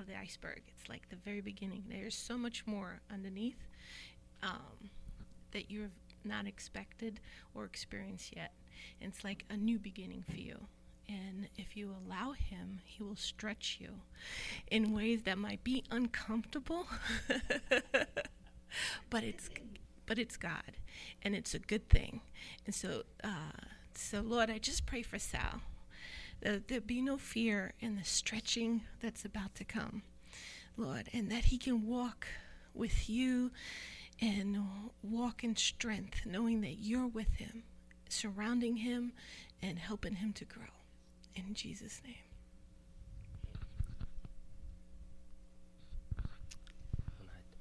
of the iceberg. It's like the very beginning. There's so much more underneath um, that you've not expected or experienced yet. And it's like a new beginning for you. And if you allow Him, He will stretch you in ways that might be uncomfortable, but it's but it's God, and it's a good thing. And so, uh, so Lord, I just pray for Sal Uh, that there be no fear in the stretching that's about to come, Lord, and that he can walk with you and walk in strength, knowing that you're with him, surrounding him, and helping him to grow. In Jesus' name.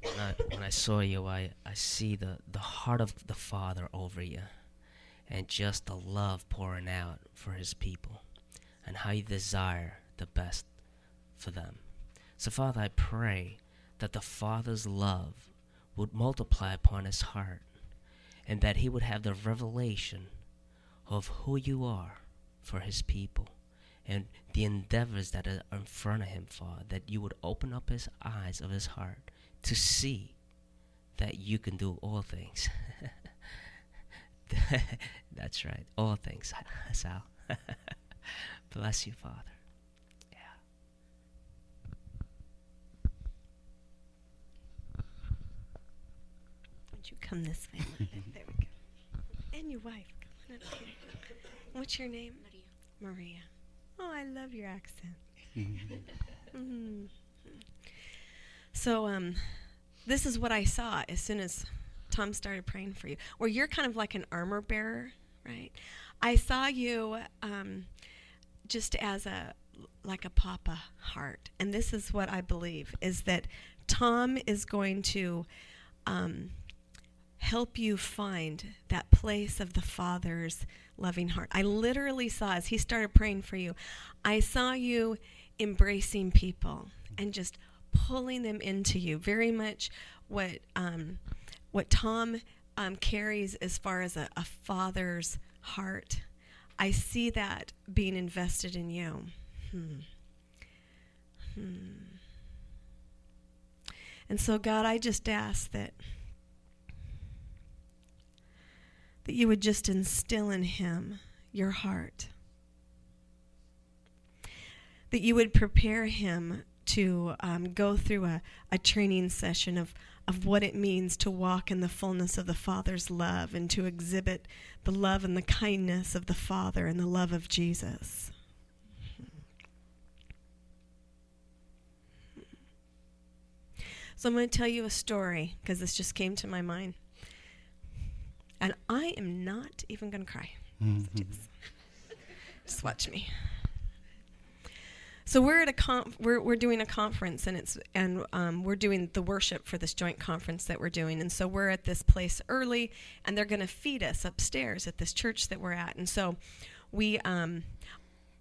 When I, when I saw you, I, I see the, the heart of the Father over you and just the love pouring out for his people and how you desire the best for them. So, Father, I pray that the Father's love would multiply upon his heart and that he would have the revelation of who you are for his people and the endeavors that are in front of him, Father, that you would open up his eyes of his heart to see that you can do all things. That's right, all things, Sal. Bless you, Father. Yeah. Would you come this way? there we go. And your wife. Come on up here. What's your name? Maria. Maria. Oh, I love your accent. Mhm. So, um, this is what I saw as soon as Tom started praying for you. Where you're kind of like an armor bearer, right? I saw you um, just as a like a papa heart, and this is what I believe is that Tom is going to um, help you find that place of the Father's loving heart. I literally saw, as he started praying for you, I saw you embracing people and just pulling them into you. Very much what um, what Tom um, carries as far as a, a father's heart. I see that being invested in you. Hmm. Hmm. And so, God, I just ask that that you would just instill in him your heart. That you would prepare him to um, go through a, a training session of, of what it means to walk in the fullness of the Father's love and to exhibit the love and the kindness of the Father and the love of Jesus. So I'm going to tell you a story because this just came to my mind. And I am not even going to cry. Mhm. Just watch me. So we're at a conf- we're we're doing a conference and it's and um, we're doing the worship for this joint conference that we're doing and so we're at this place early and they're going to feed us upstairs at this church that we're at and so we um,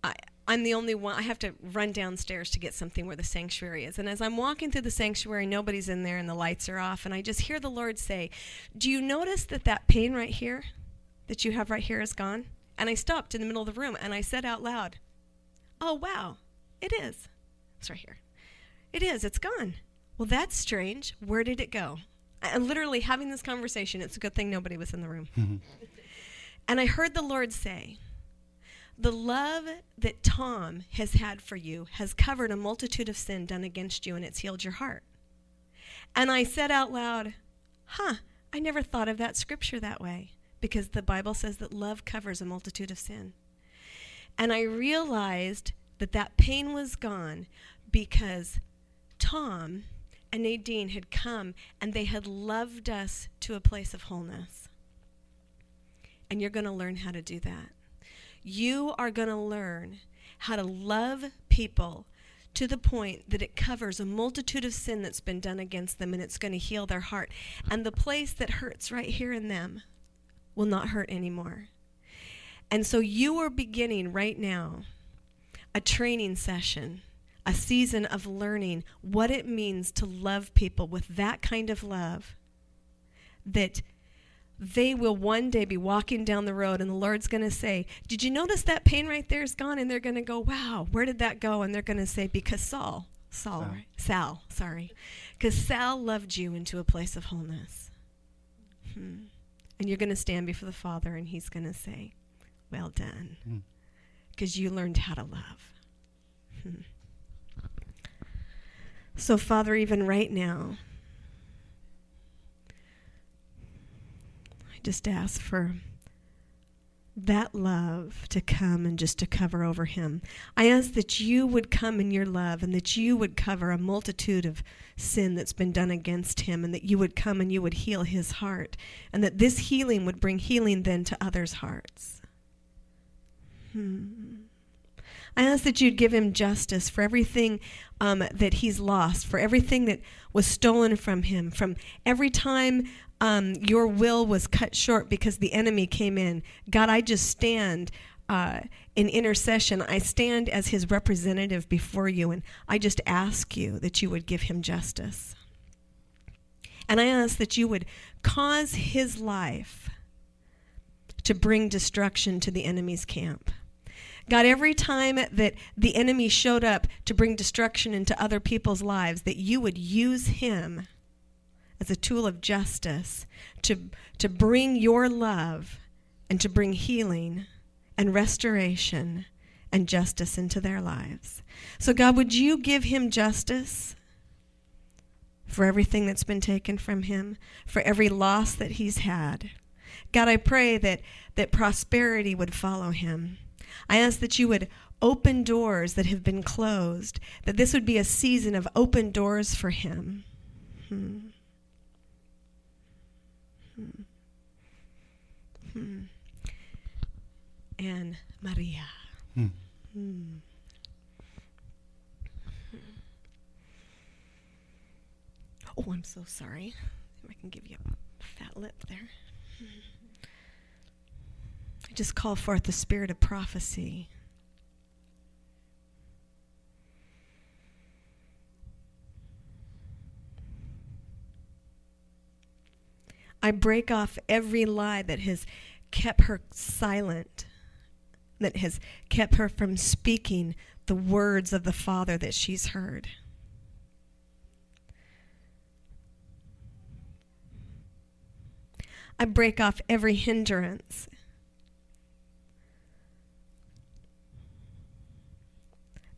I, I'm the only one I have to run downstairs to get something where the sanctuary is and as I'm walking through the sanctuary nobody's in there and the lights are off and I just hear the Lord say, "Do you notice that that pain right here that you have right here is gone?" And I stopped in the middle of the room and I said out loud, "Oh wow." It is. It's right here. It is. It's gone. Well, that's strange. Where did it go? I'm literally having this conversation. It's a good thing nobody was in the room. Mm-hmm. and I heard the Lord say, The love that Tom has had for you has covered a multitude of sin done against you, and it's healed your heart. And I said out loud, Huh, I never thought of that scripture that way, because the Bible says that love covers a multitude of sin. And I realized that that pain was gone because Tom and Nadine had come and they had loved us to a place of wholeness. And you're going to learn how to do that. You are going to learn how to love people to the point that it covers a multitude of sin that's been done against them and it's going to heal their heart. And the place that hurts right here in them will not hurt anymore. And so you are beginning right now a training session, a season of learning what it means to love people with that kind of love that they will one day be walking down the road and the Lord's going to say, Did you notice that pain right there is gone? And they're going to go, Wow, where did that go? And they're going to say, Because Saul, Saul, Sal. right? Sal, sorry. Because Sal loved you into a place of wholeness. Hmm. And you're going to stand before the Father and he's going to say, Well done. Mm. Because you learned how to love. So, Father, even right now, I just ask for that love to come and just to cover over him. I ask that you would come in your love and that you would cover a multitude of sin that's been done against him and that you would come and you would heal his heart and that this healing would bring healing then to others' hearts. Hmm. I ask that you'd give him justice for everything um, that he's lost, for everything that was stolen from him, from every time um, your will was cut short because the enemy came in. God, I just stand uh, in intercession. I stand as his representative before you, and I just ask you that you would give him justice. And I ask that you would cause his life to bring destruction to the enemy's camp. God, every time that the enemy showed up to bring destruction into other people's lives, that you would use him as a tool of justice to, to bring your love and to bring healing and restoration and justice into their lives. So, God, would you give him justice for everything that's been taken from him, for every loss that he's had? God, I pray that, that prosperity would follow him. I ask that you would open doors that have been closed, that this would be a season of open doors for him. Hmm. Hmm. Hmm. And Maria. Hmm. Hmm. Oh, I'm so sorry. I can give you a fat lip there. Just call forth the spirit of prophecy. I break off every lie that has kept her silent, that has kept her from speaking the words of the Father that she's heard. I break off every hindrance.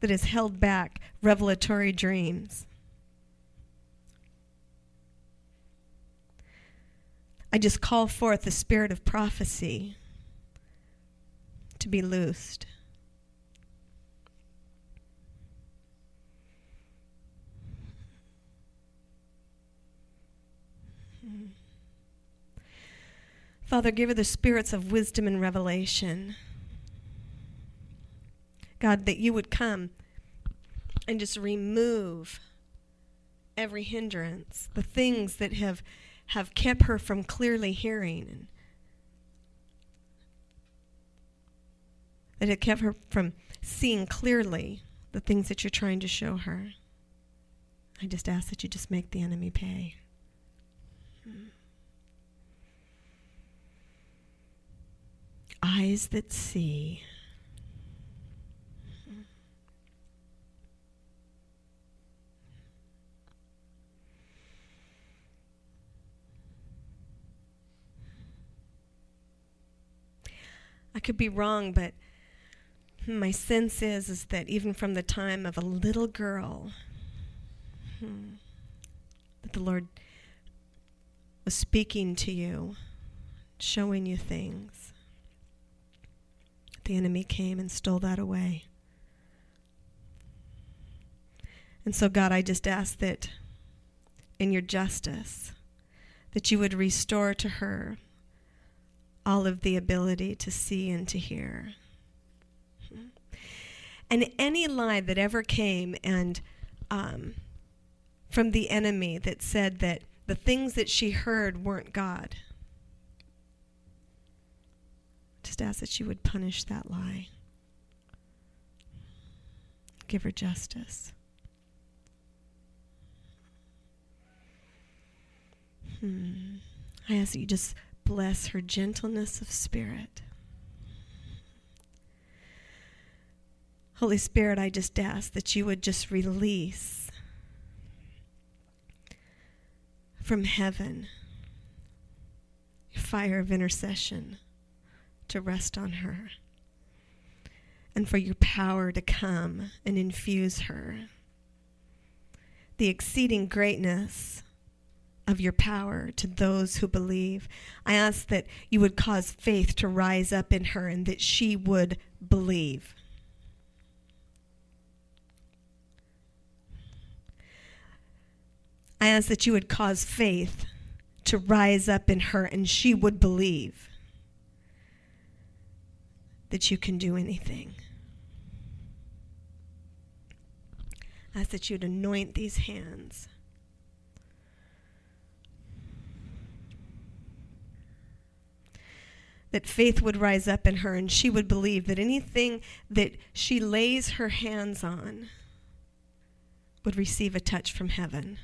That has held back revelatory dreams. I just call forth the spirit of prophecy to be loosed. Father, give her the spirits of wisdom and revelation. God, that you would come and just remove every hindrance, the things that have have kept her from clearly hearing and that have kept her from seeing clearly the things that you're trying to show her. I just ask that you just make the enemy pay. Eyes that see. I could be wrong, but my sense is is that even from the time of a little girl, hmm, that the Lord was speaking to you, showing you things. The enemy came and stole that away. And so, God, I just ask that in your justice, that you would restore to her all of the ability to see and to hear. And any lie that ever came and um, from the enemy that said that the things that she heard weren't God, just ask that she would punish that lie. Give her justice. Hmm. I ask that you just bless her gentleness of spirit. Holy Spirit, I just ask that you would just release from heaven your fire of intercession to rest on her and for your power to come and infuse her. The exceeding greatness of your power to those who believe. I ask that you would cause faith to rise up in her and that she would believe. I ask that you would cause faith to rise up in her and she would believe that you can do anything. I ask that you'd anoint these hands. That faith would rise up in her and she would believe that anything that she lays her hands on would receive a touch from heaven.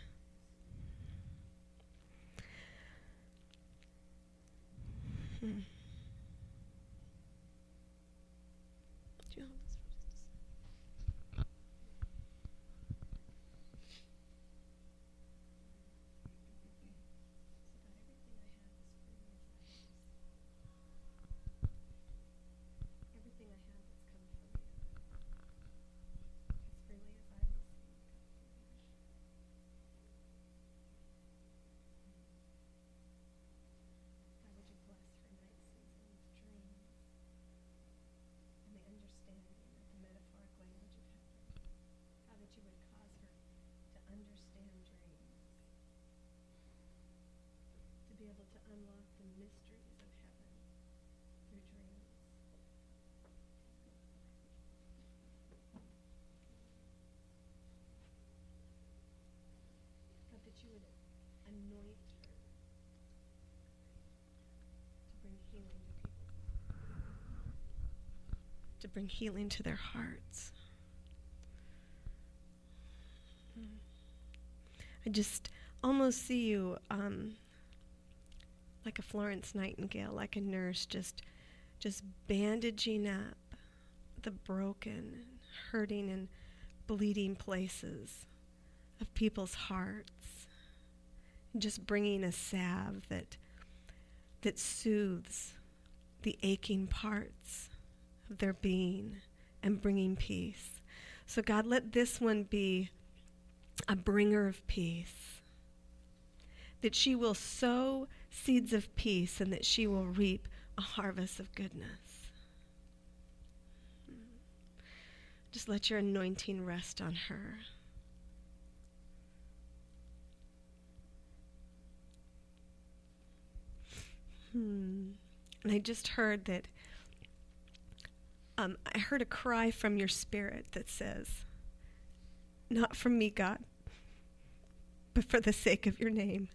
Hmm. Everything I have has come from you. As freely as I receive. God, would you bless her night seasons, dreams, and the understanding of the metaphoric language of heaven. God, that you would cause her to understand dreams, to be able to unlock the mysteries of heaven through dreams. God, that you would anoint her to bring healing to their hearts. I just almost see you um, like a Florence Nightingale, like a nurse, just just bandaging up the broken, hurting, and bleeding places of people's hearts, and just bringing a salve that that soothes the aching parts their being and bringing peace. So God, let this one be a bringer of peace. That she will sow seeds of peace and that she will reap a harvest of goodness. Just let your anointing rest on her. Hmm. And I just heard that, um, I heard a cry from your spirit that says, Not from me, God, but for the sake of your name.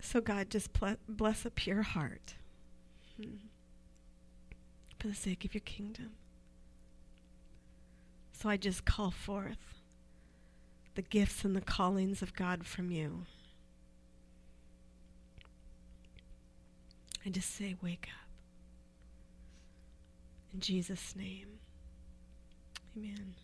So, God, just bless a pure heart hmm. for the sake of your kingdom. So, I just call forth the gifts and the callings of God from you. I just say, wake up. In Jesus' name. Amen.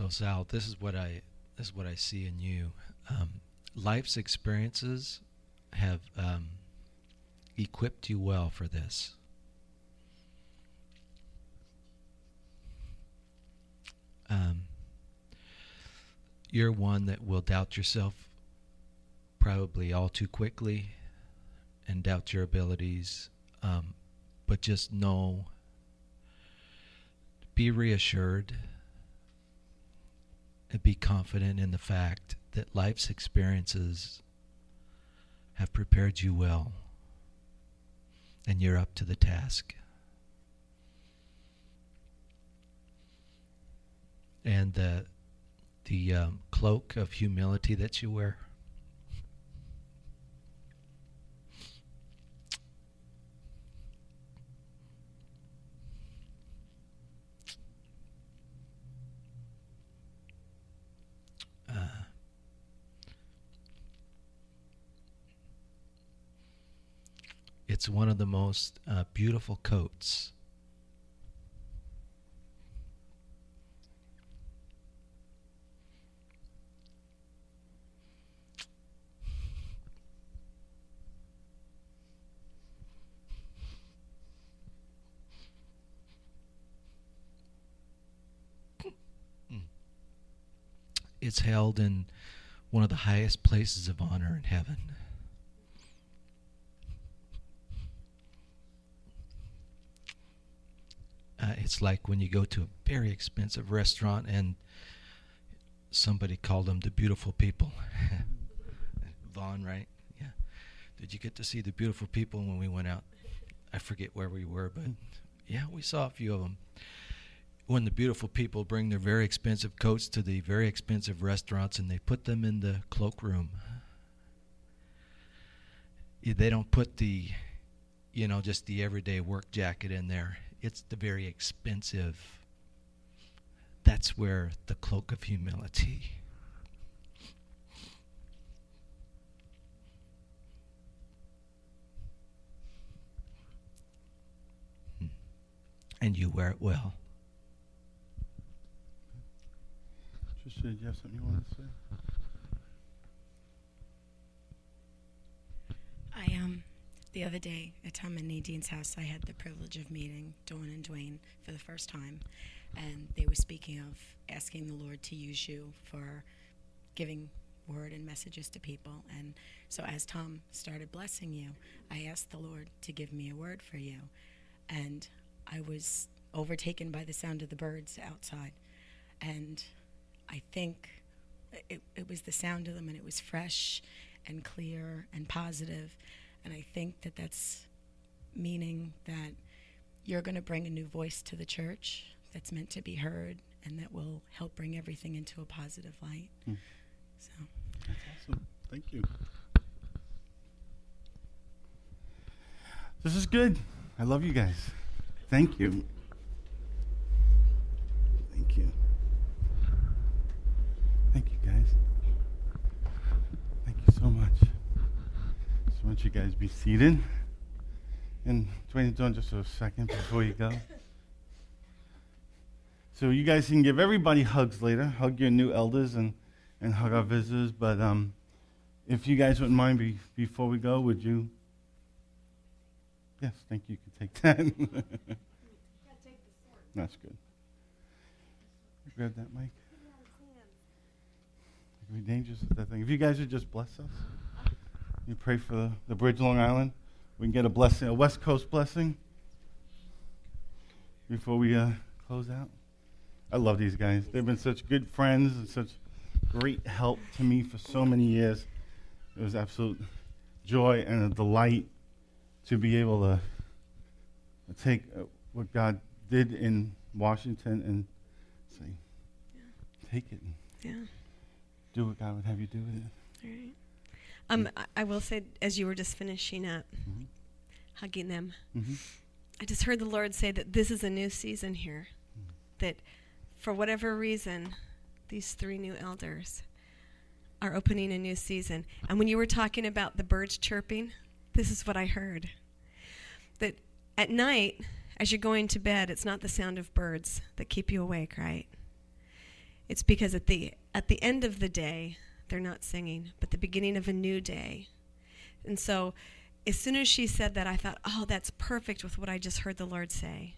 So Sal, this is what I this is what I see in you. Um, life's experiences have um, equipped you well for this. Um, you're one that will doubt yourself probably all too quickly and doubt your abilities, um, but just know, be reassured and be confident in the fact that life's experiences have prepared you well and you're up to the task. And the the um, cloak of humility that you wear. It's one of the most uh, beautiful coats. It's held in one of the highest places of honor in heaven. Uh, it's like when you go to a very expensive restaurant and somebody called them the beautiful people. Vaughn, right? Yeah. Did you get to see the beautiful people when we went out? I forget where we were, but yeah, we saw a few of them. When the beautiful people bring their very expensive coats to the very expensive restaurants and they put them in the cloakroom, they don't put the, you know, just the everyday work jacket in there it's the very expensive. That's where the cloak of humility. Hmm. And you wear it well. Trisha, did you have something you wanted to say? I um the other day at Tom and Nadine's house, I had the privilege of meeting Dawn and Dwayne for the first time, and they were speaking of asking the Lord to use you for giving word and messages to people. And so as Tom started blessing you, I asked the Lord to give me a word for you. And I was overtaken by the sound of the birds outside. And I think it, it was the sound of them, and it was fresh and clear and positive. And I think that that's meaning that you're going to bring a new voice to the church that's meant to be heard and that will help bring everything into a positive light. Hmm. So. That's awesome. Thank you. This is good. I love you guys. Thank you. Thank you. Thank you, guys. Thank you so much. Just want you guys be seated. And Dwayne, doing just a second before you go. So you guys can give everybody hugs later. Hug your new elders and, and hug our visitors. But um, if you guys wouldn't mind, be, before we go, would you? Yes, thank you. You can take that. That's good. Grab that mic. It can be dangerous with that thing. If you guys would just bless us, you pray for the, the bridge Long Island. We can get a blessing, a West Coast blessing, before we uh, close out. I love these guys. They've been such good friends and such great help to me for so many years. It was absolute joy and a delight to be able to take uh, what God did in Washington and say, take it and Yeah. do what God would have you do with it. All right. Um, I, will say, as you were just finishing up, Mhm. hugging them, Mm-hmm. I just heard the Lord say that this is a new season here. That for whatever reason, these three new elders are opening a new season. And when you were talking about the birds chirping, this is what I heard. That at night, as you're going to bed, it's not the sound of birds that keep you awake, right? It's because at the at the end of the day, they're not singing, but the beginning of a new day. And so as soon as she said that, I thought, oh, that's perfect with what I just heard the Lord say.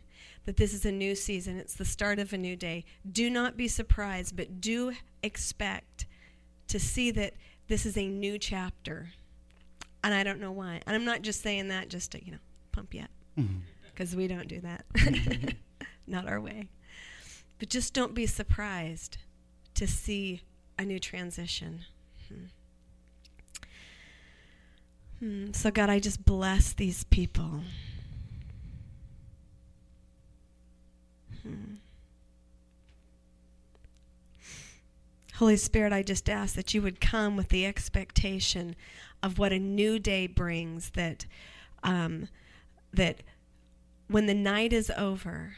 That this is a new season, it's the start of a new day. Do not be surprised, but do expect to see that this is a new chapter. And I don't know why. And I'm not just saying that just to, you know, pump you up, Mm-hmm. because we don't do that. not our way. But just don't be surprised to see a new transition. Hmm. Hmm. So, God, I just bless these people. Hmm. Holy Spirit, I just ask that you would come with the expectation of what a new day brings. That, um, that when the night is over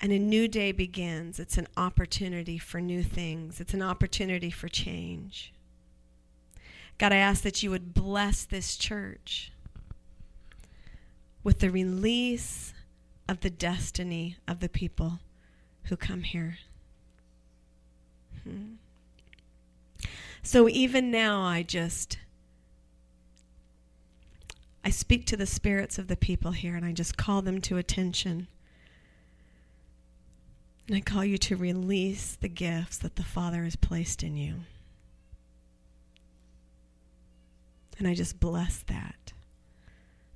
and a new day begins, it's an opportunity for new things. It's an opportunity for change. God, I ask that you would bless this church with the release of the destiny of the people who come here. Hmm. So even now, I just. I speak to the spirits of the people here and I just call them to attention. And I call you to release the gifts that the Father has placed in you. And I just bless that.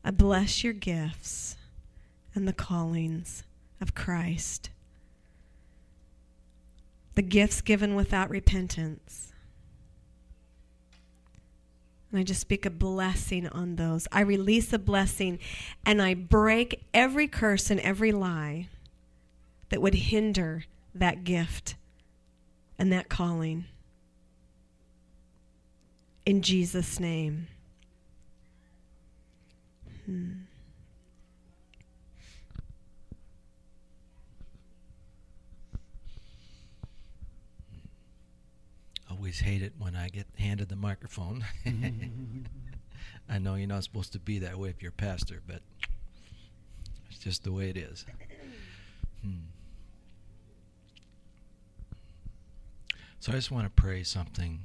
I bless your gifts and the callings of Christ. The gifts given without repentance. And I just speak a blessing on those. I release a blessing and I break every curse and every lie that would hinder that gift and that calling. In Jesus' name. Hmm. Always hate it when I get handed the microphone. I know you're not supposed to be that way if you're a pastor, but it's just the way it is. Hmm. So I just want to pray something.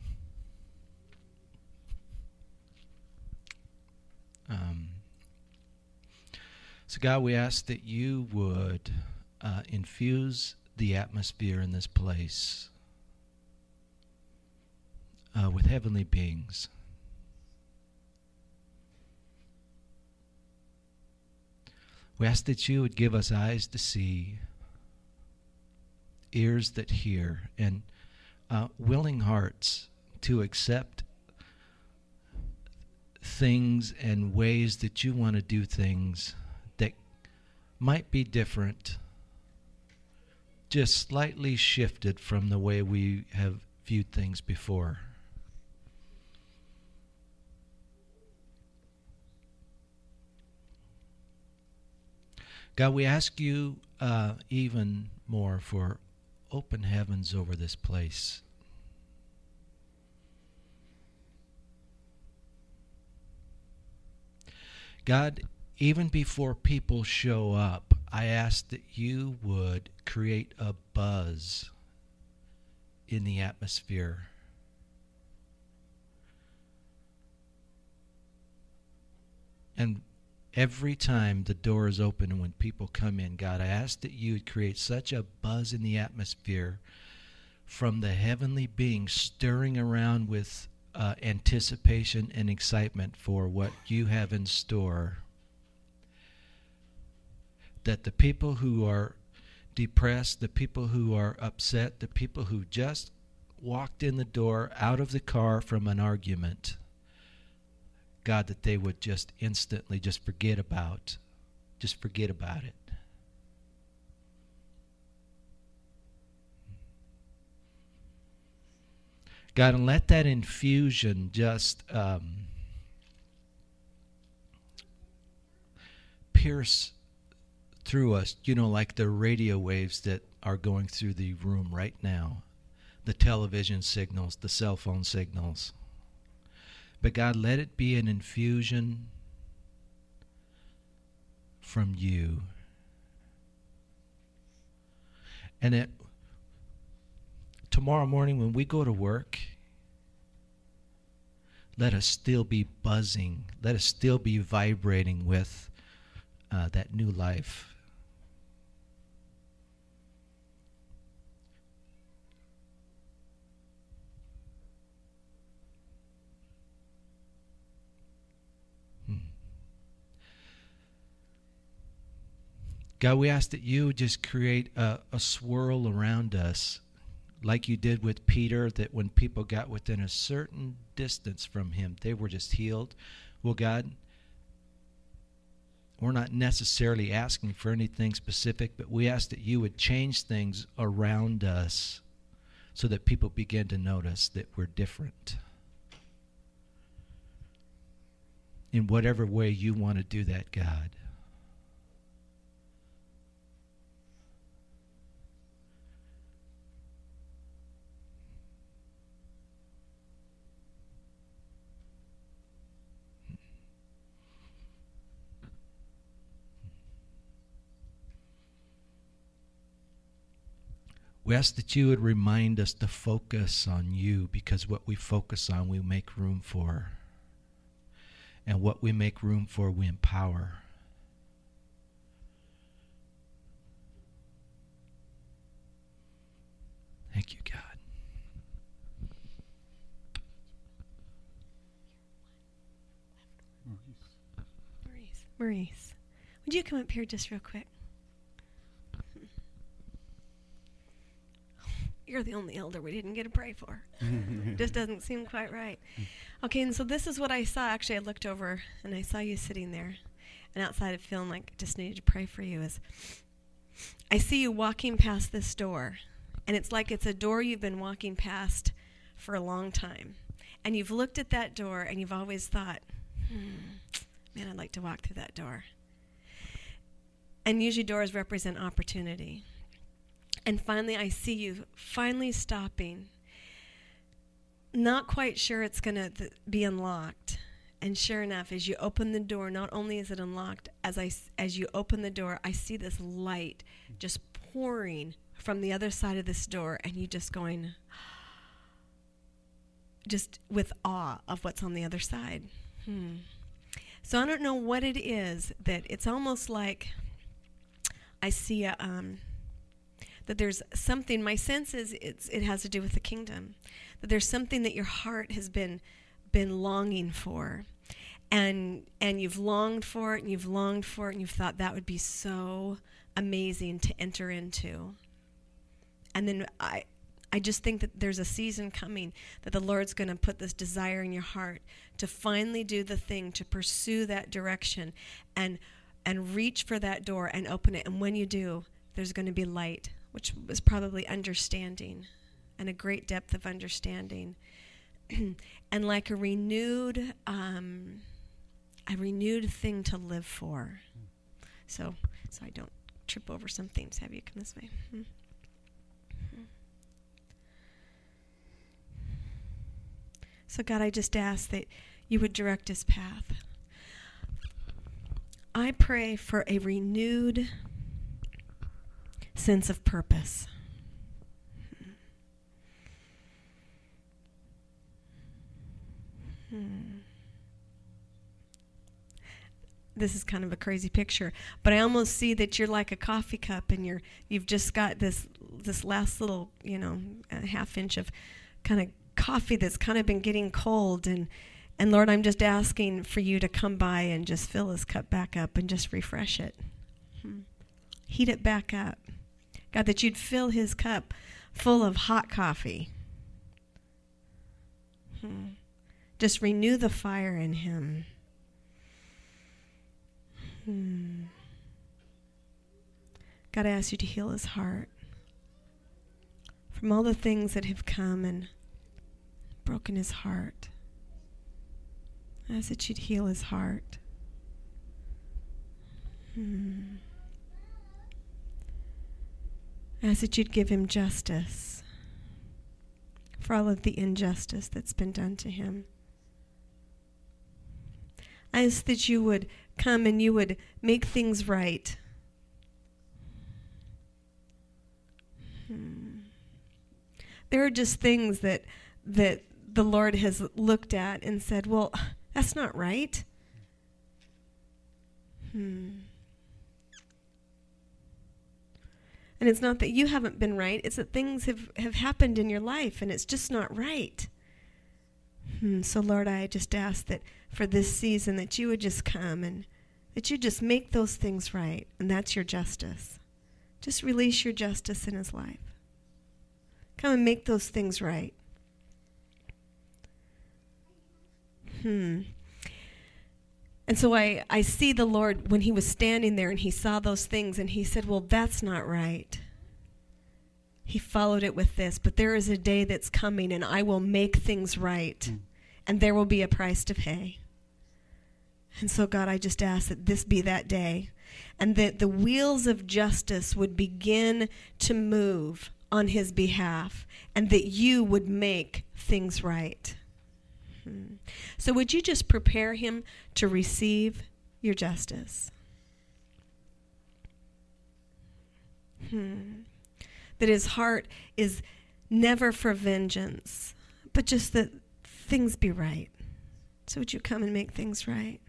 Um, so, God, we ask that you would uh, infuse the atmosphere in this place uh, with heavenly beings. We ask that you would give us eyes to see, ears that hear, and uh, willing hearts to accept things and ways that you want to do things that might be different, just slightly shifted from the way we have viewed things before. God, we ask you uh, even more for open heavens over this place. God, even before people show up, I ask that you would create a buzz in the atmosphere. And every time the door is open and when people come in, God, I ask that you would create such a buzz in the atmosphere from the heavenly beings stirring around with uh, anticipation and excitement for what you have in store. That the people who are depressed, the people who are upset, the people who just walked in the door out of the car from an argument, God, that they would just instantly just forget about, just forget about it. God, and let that infusion just um, pierce through us, you know, like the radio waves that are going through the room right now, the television signals, the cell phone signals. But God, let it be an infusion from you. And that tomorrow morning when we go to work, let us still be buzzing, let us still be vibrating with uh, that new life. Hmm. God, we ask that you just create a, a swirl around us like you did with Peter, that when people got within a certain distance from him, they were just healed. Well, God, we're not necessarily asking for anything specific, but we ask that you would change things around us so that people begin to notice that we're different. In whatever way you want to do that, God. We ask that you would remind us to focus on you because what we focus on, we make room for. And what we make room for, we empower. Thank you, God. Maurice. Maurice, would you come up here just real quick? You're the only elder we didn't get to pray for. just doesn't seem quite right. Okay, and so this is what I saw. Actually, I looked over and I saw you sitting there, and outside of feeling like I just needed to pray for you is I see you walking past this door, and it's like it's a door you've been walking past for a long time. And you've looked at that door and you've always thought, hmm, man, I'd like to walk through that door. And usually doors represent opportunity. And finally, I see you finally stopping, not quite sure it's going to th- be unlocked. And sure enough, as you open the door, not only is it unlocked, as I, as you open the door, I see this light just pouring from the other side of this door, and you just going, just with awe of what's on the other side. Hmm. So I don't know what it is that it's almost like I see a um, that there's something my sense is it's it has to do with the kingdom that there's something that your heart has been been longing for. And and you've longed for it and you've longed for it and you've thought that would be so amazing to enter into. And then i i just think that there's a season coming that the lord's going to put this desire in your heart to finally do the thing to pursue that direction and and reach for that door and open it. And when you do there's going to be light which was probably understanding and a great depth of understanding. And like a renewed um, a renewed thing to live for. So so i don't trip over some things have you? Come this way. Hmm. Hmm. so god i just ask that you would direct his path. I pray for a renewed sense of purpose Hmm. This is kind of a crazy picture, but I almost see that you're like a coffee cup, and you're you've just got this this last little you know half inch of kind of coffee that's kind of been getting cold, and and Lord, I'm just asking for you to come by and just fill this cup back up and just refresh it, hmm. heat it back up, God, that you'd fill His cup full of hot coffee. Hmm. Just renew the fire in him. Hmm. God, I ask you to heal his heart from all the things that have come and broken his heart. I ask that you'd heal his heart. Hmm. Ask that you'd give him justice for all of the injustice that's been done to him. I ask that you would come and you would make things right. Hmm. There are just things that that the Lord has looked at and said, "Well, that's not right." Hmm. And it's not that you haven't been right, it's that things have, have happened in your life and it's just not right. Hmm. So, Lord, I just ask that for this season that you would just come and that you just make those things right, and that's your justice. Just release your justice in his life. Come and make those things right. Hmm. And so I, I see the Lord when he was standing there and he saw those things and he said, Well, that's not right. He followed it with this, but there is a day that's coming and I will make things right. Mm. And there will be a price to pay. And so, God, I just ask that this be that day and that the wheels of justice would begin to move on his behalf and that you would make things right. Hmm. So, would you just prepare him to receive your justice? Hmm. That his heart is never for vengeance, but just that things be right. So, would you come and make things right?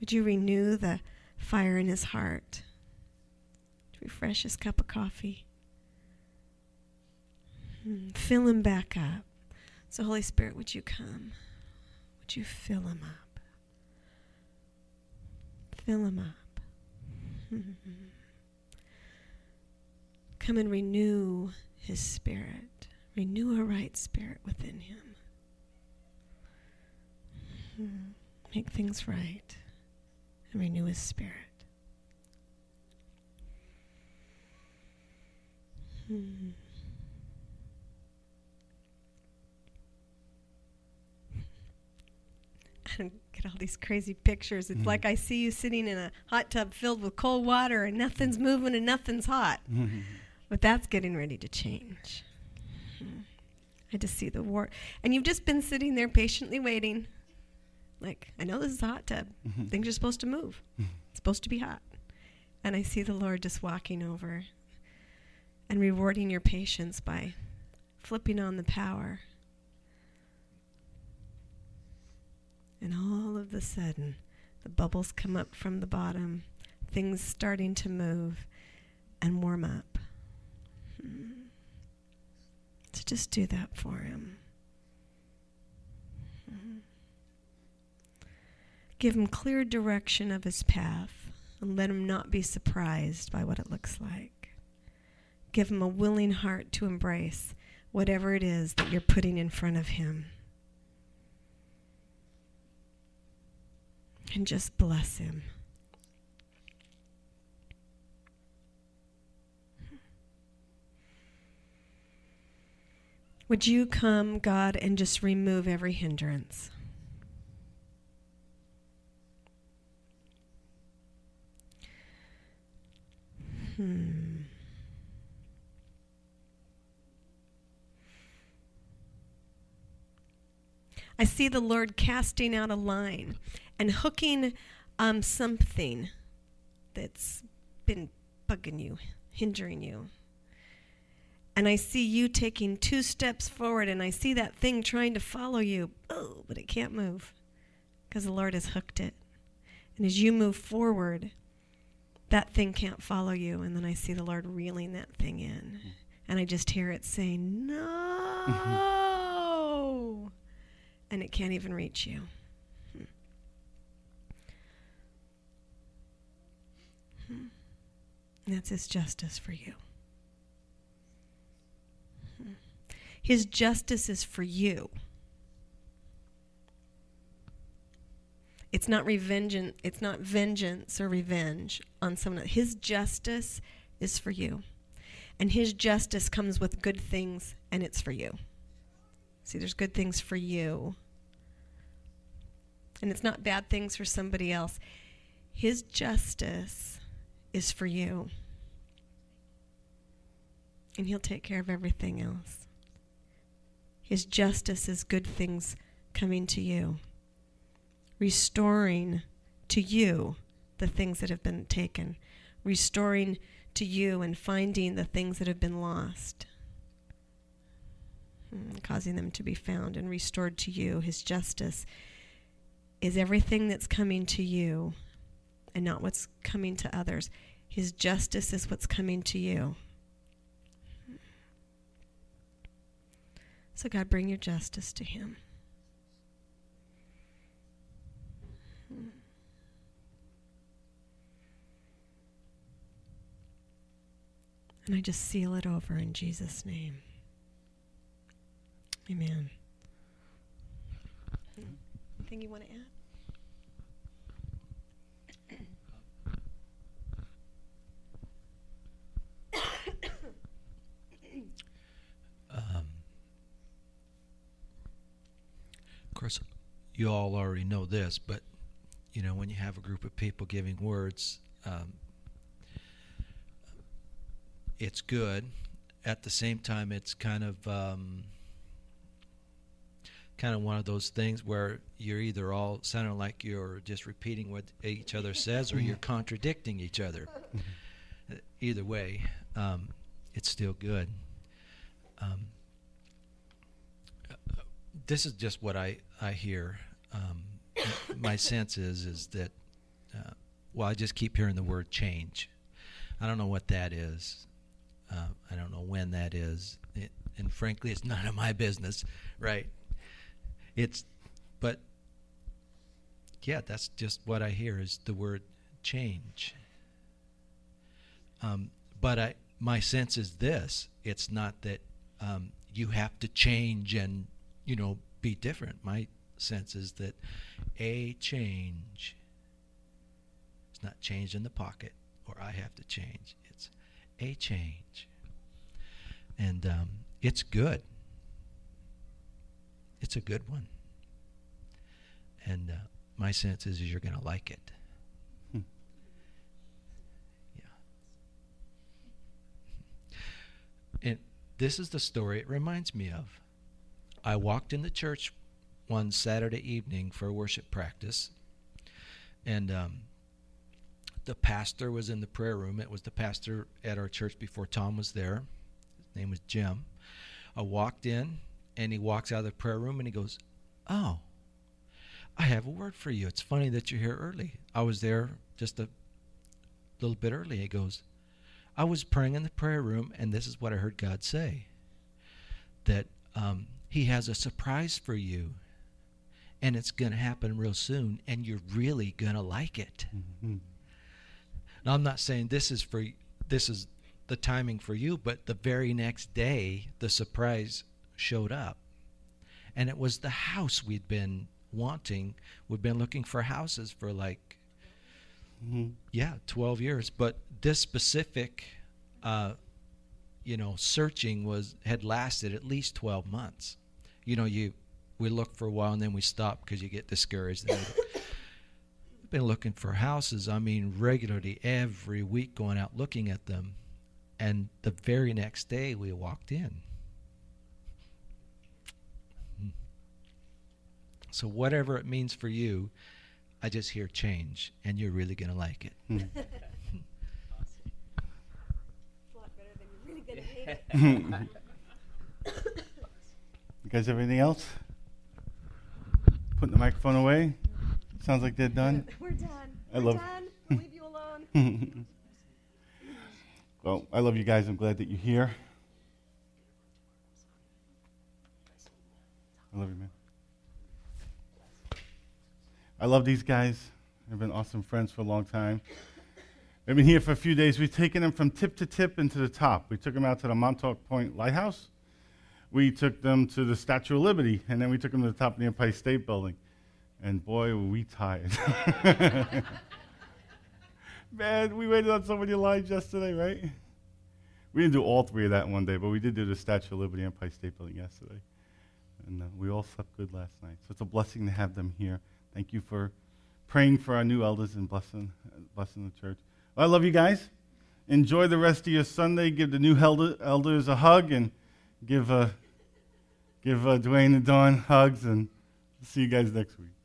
Would you renew the fire in his heart? Refresh his cup of coffee. Hmm. Fill him back up. So, Holy Spirit, would you come? Would you fill him up? Fill him up. Come and renew his spirit. Renew a right spirit within him. Make things right and renew his spirit. Hmm. I get all these crazy pictures. It's mm like I see you sitting in a hot tub filled with cold water and nothing's moving and nothing's hot. Mm-hmm. But that's getting ready to change. Hmm. I just see the war. And you've just been sitting there patiently waiting. Like, I know this is a hot tub. Mm-hmm. Things are supposed to move. Mm-hmm. It's supposed to be hot. And I see the Lord just walking over and rewarding your patience by flipping on the power And all of a sudden, the bubbles come up from the bottom, things starting to move and warm up. Hmm. So just do that for him. Hmm. Give him clear direction of his path and let him not be surprised by what it looks like. Give him a willing heart to embrace whatever it is that you're putting in front of him. And just bless him. Would you come, God, and just remove every hindrance? Hmm. I see the Lord casting out a line and hooking um, something that's been bugging you, hindering you. And I see you taking two steps forward, and I see that thing trying to follow you, oh, but it can't move because the Lord has hooked it. And as you move forward, that thing can't follow you. And then I see the Lord reeling that thing in. And I just hear it saying, No. and it can't even reach you. Hmm. That's His justice for you. Hmm. His justice is for you. It's not revenge. It's not vengeance or revenge on someone. His justice is for you, and His justice comes with good things, and it's for you. See, there's good things for you, and it's not bad things for somebody else. His justice is for you, and He'll take care of everything else. His justice is good things coming to you restoring to you the things that have been taken, restoring to you and finding the things that have been lost, hmm, causing them to be found and restored to you. His justice is everything that's coming to you and not what's coming to others. His justice is what's coming to you. So, God, bring your justice to him. And I just seal it over in Jesus' name. Amen. Anything you want to add? Um, of course, you all already know this, but you know when you have a group of people giving words, um, it's good. At the same time, it's kind of um, kind of one of those things where you're either all sounding like you're just repeating what each other says, or you're contradicting each other. Either way, um, it's still good. Um, this is just what I I hear. Um, my sense is is that uh, well, I just keep hearing the word change. I don't know what that is. Uh, I don't know when that is, it, and frankly, it's none of my business, right? It's, but yeah, that's just what I hear is the word change. Um, but I, my sense is this: it's not that um, you have to change and you know be different. My sense is that a change. It's not change in the pocket, or I have to change. It's a change. And um, it's good. It's a good one. And uh, my sense is, is you're going to like it. Hmm. Yeah. And this is the story it reminds me of. I walked in the church one Saturday evening for worship practice, and um, the pastor was in the prayer room. It was the pastor at our church before Tom was there. His name was Jim. I walked in, and he walks out of the prayer room and he goes, Oh, I have a word for you. It's funny that you're here early. I was there just a little bit early. He goes, I was praying in the prayer room, and this is what I heard God say that um, He has a surprise for you, and it's going to happen real soon, and you're really going to like it. Mm-hmm. Now, I'm not saying this is for this is the timing for you, but the very next day, the surprise showed up, and it was the house we'd been wanting. We'd been looking for houses for like Mm-hmm. yeah, 12 years. But this specific, uh, you know, searching was had lasted at least 12 months. You know, you we look for a while and then we stop because you get discouraged. Then We've been looking for houses. I mean, regularly every week, going out looking at them, and the very next day we walked in. Hmm. So whatever it means for you, I just hear change, and you're really gonna like it. Hmm. You guys have anything else? Putting the microphone away. Sounds like they're done. We're done. I We're love- done. We'll leave you alone. well, I love you guys. I'm glad that you're here. I love you, man. I love these guys. They've been awesome friends for a long time. They've been here for a few days. We've taken them from tip to tip and to the top. We took them out to the Montauk Point Lighthouse. We took them to the Statue of Liberty, and then we took them to the top of the Empire State Building. And boy, were we tired. Man, we waited on so many lines yesterday, right? We didn't do all three of that one day, but we did do the Statue of Liberty, Empire State Building yesterday. And uh, we all slept good last night. So it's a blessing to have them here. Thank you for praying for our new elders and blessing, blessing the church. Well, I love you guys. Enjoy the rest of your Sunday. Give the new elder, elders a hug and give, uh, give uh, Dwayne and Dawn hugs. And see you guys next week.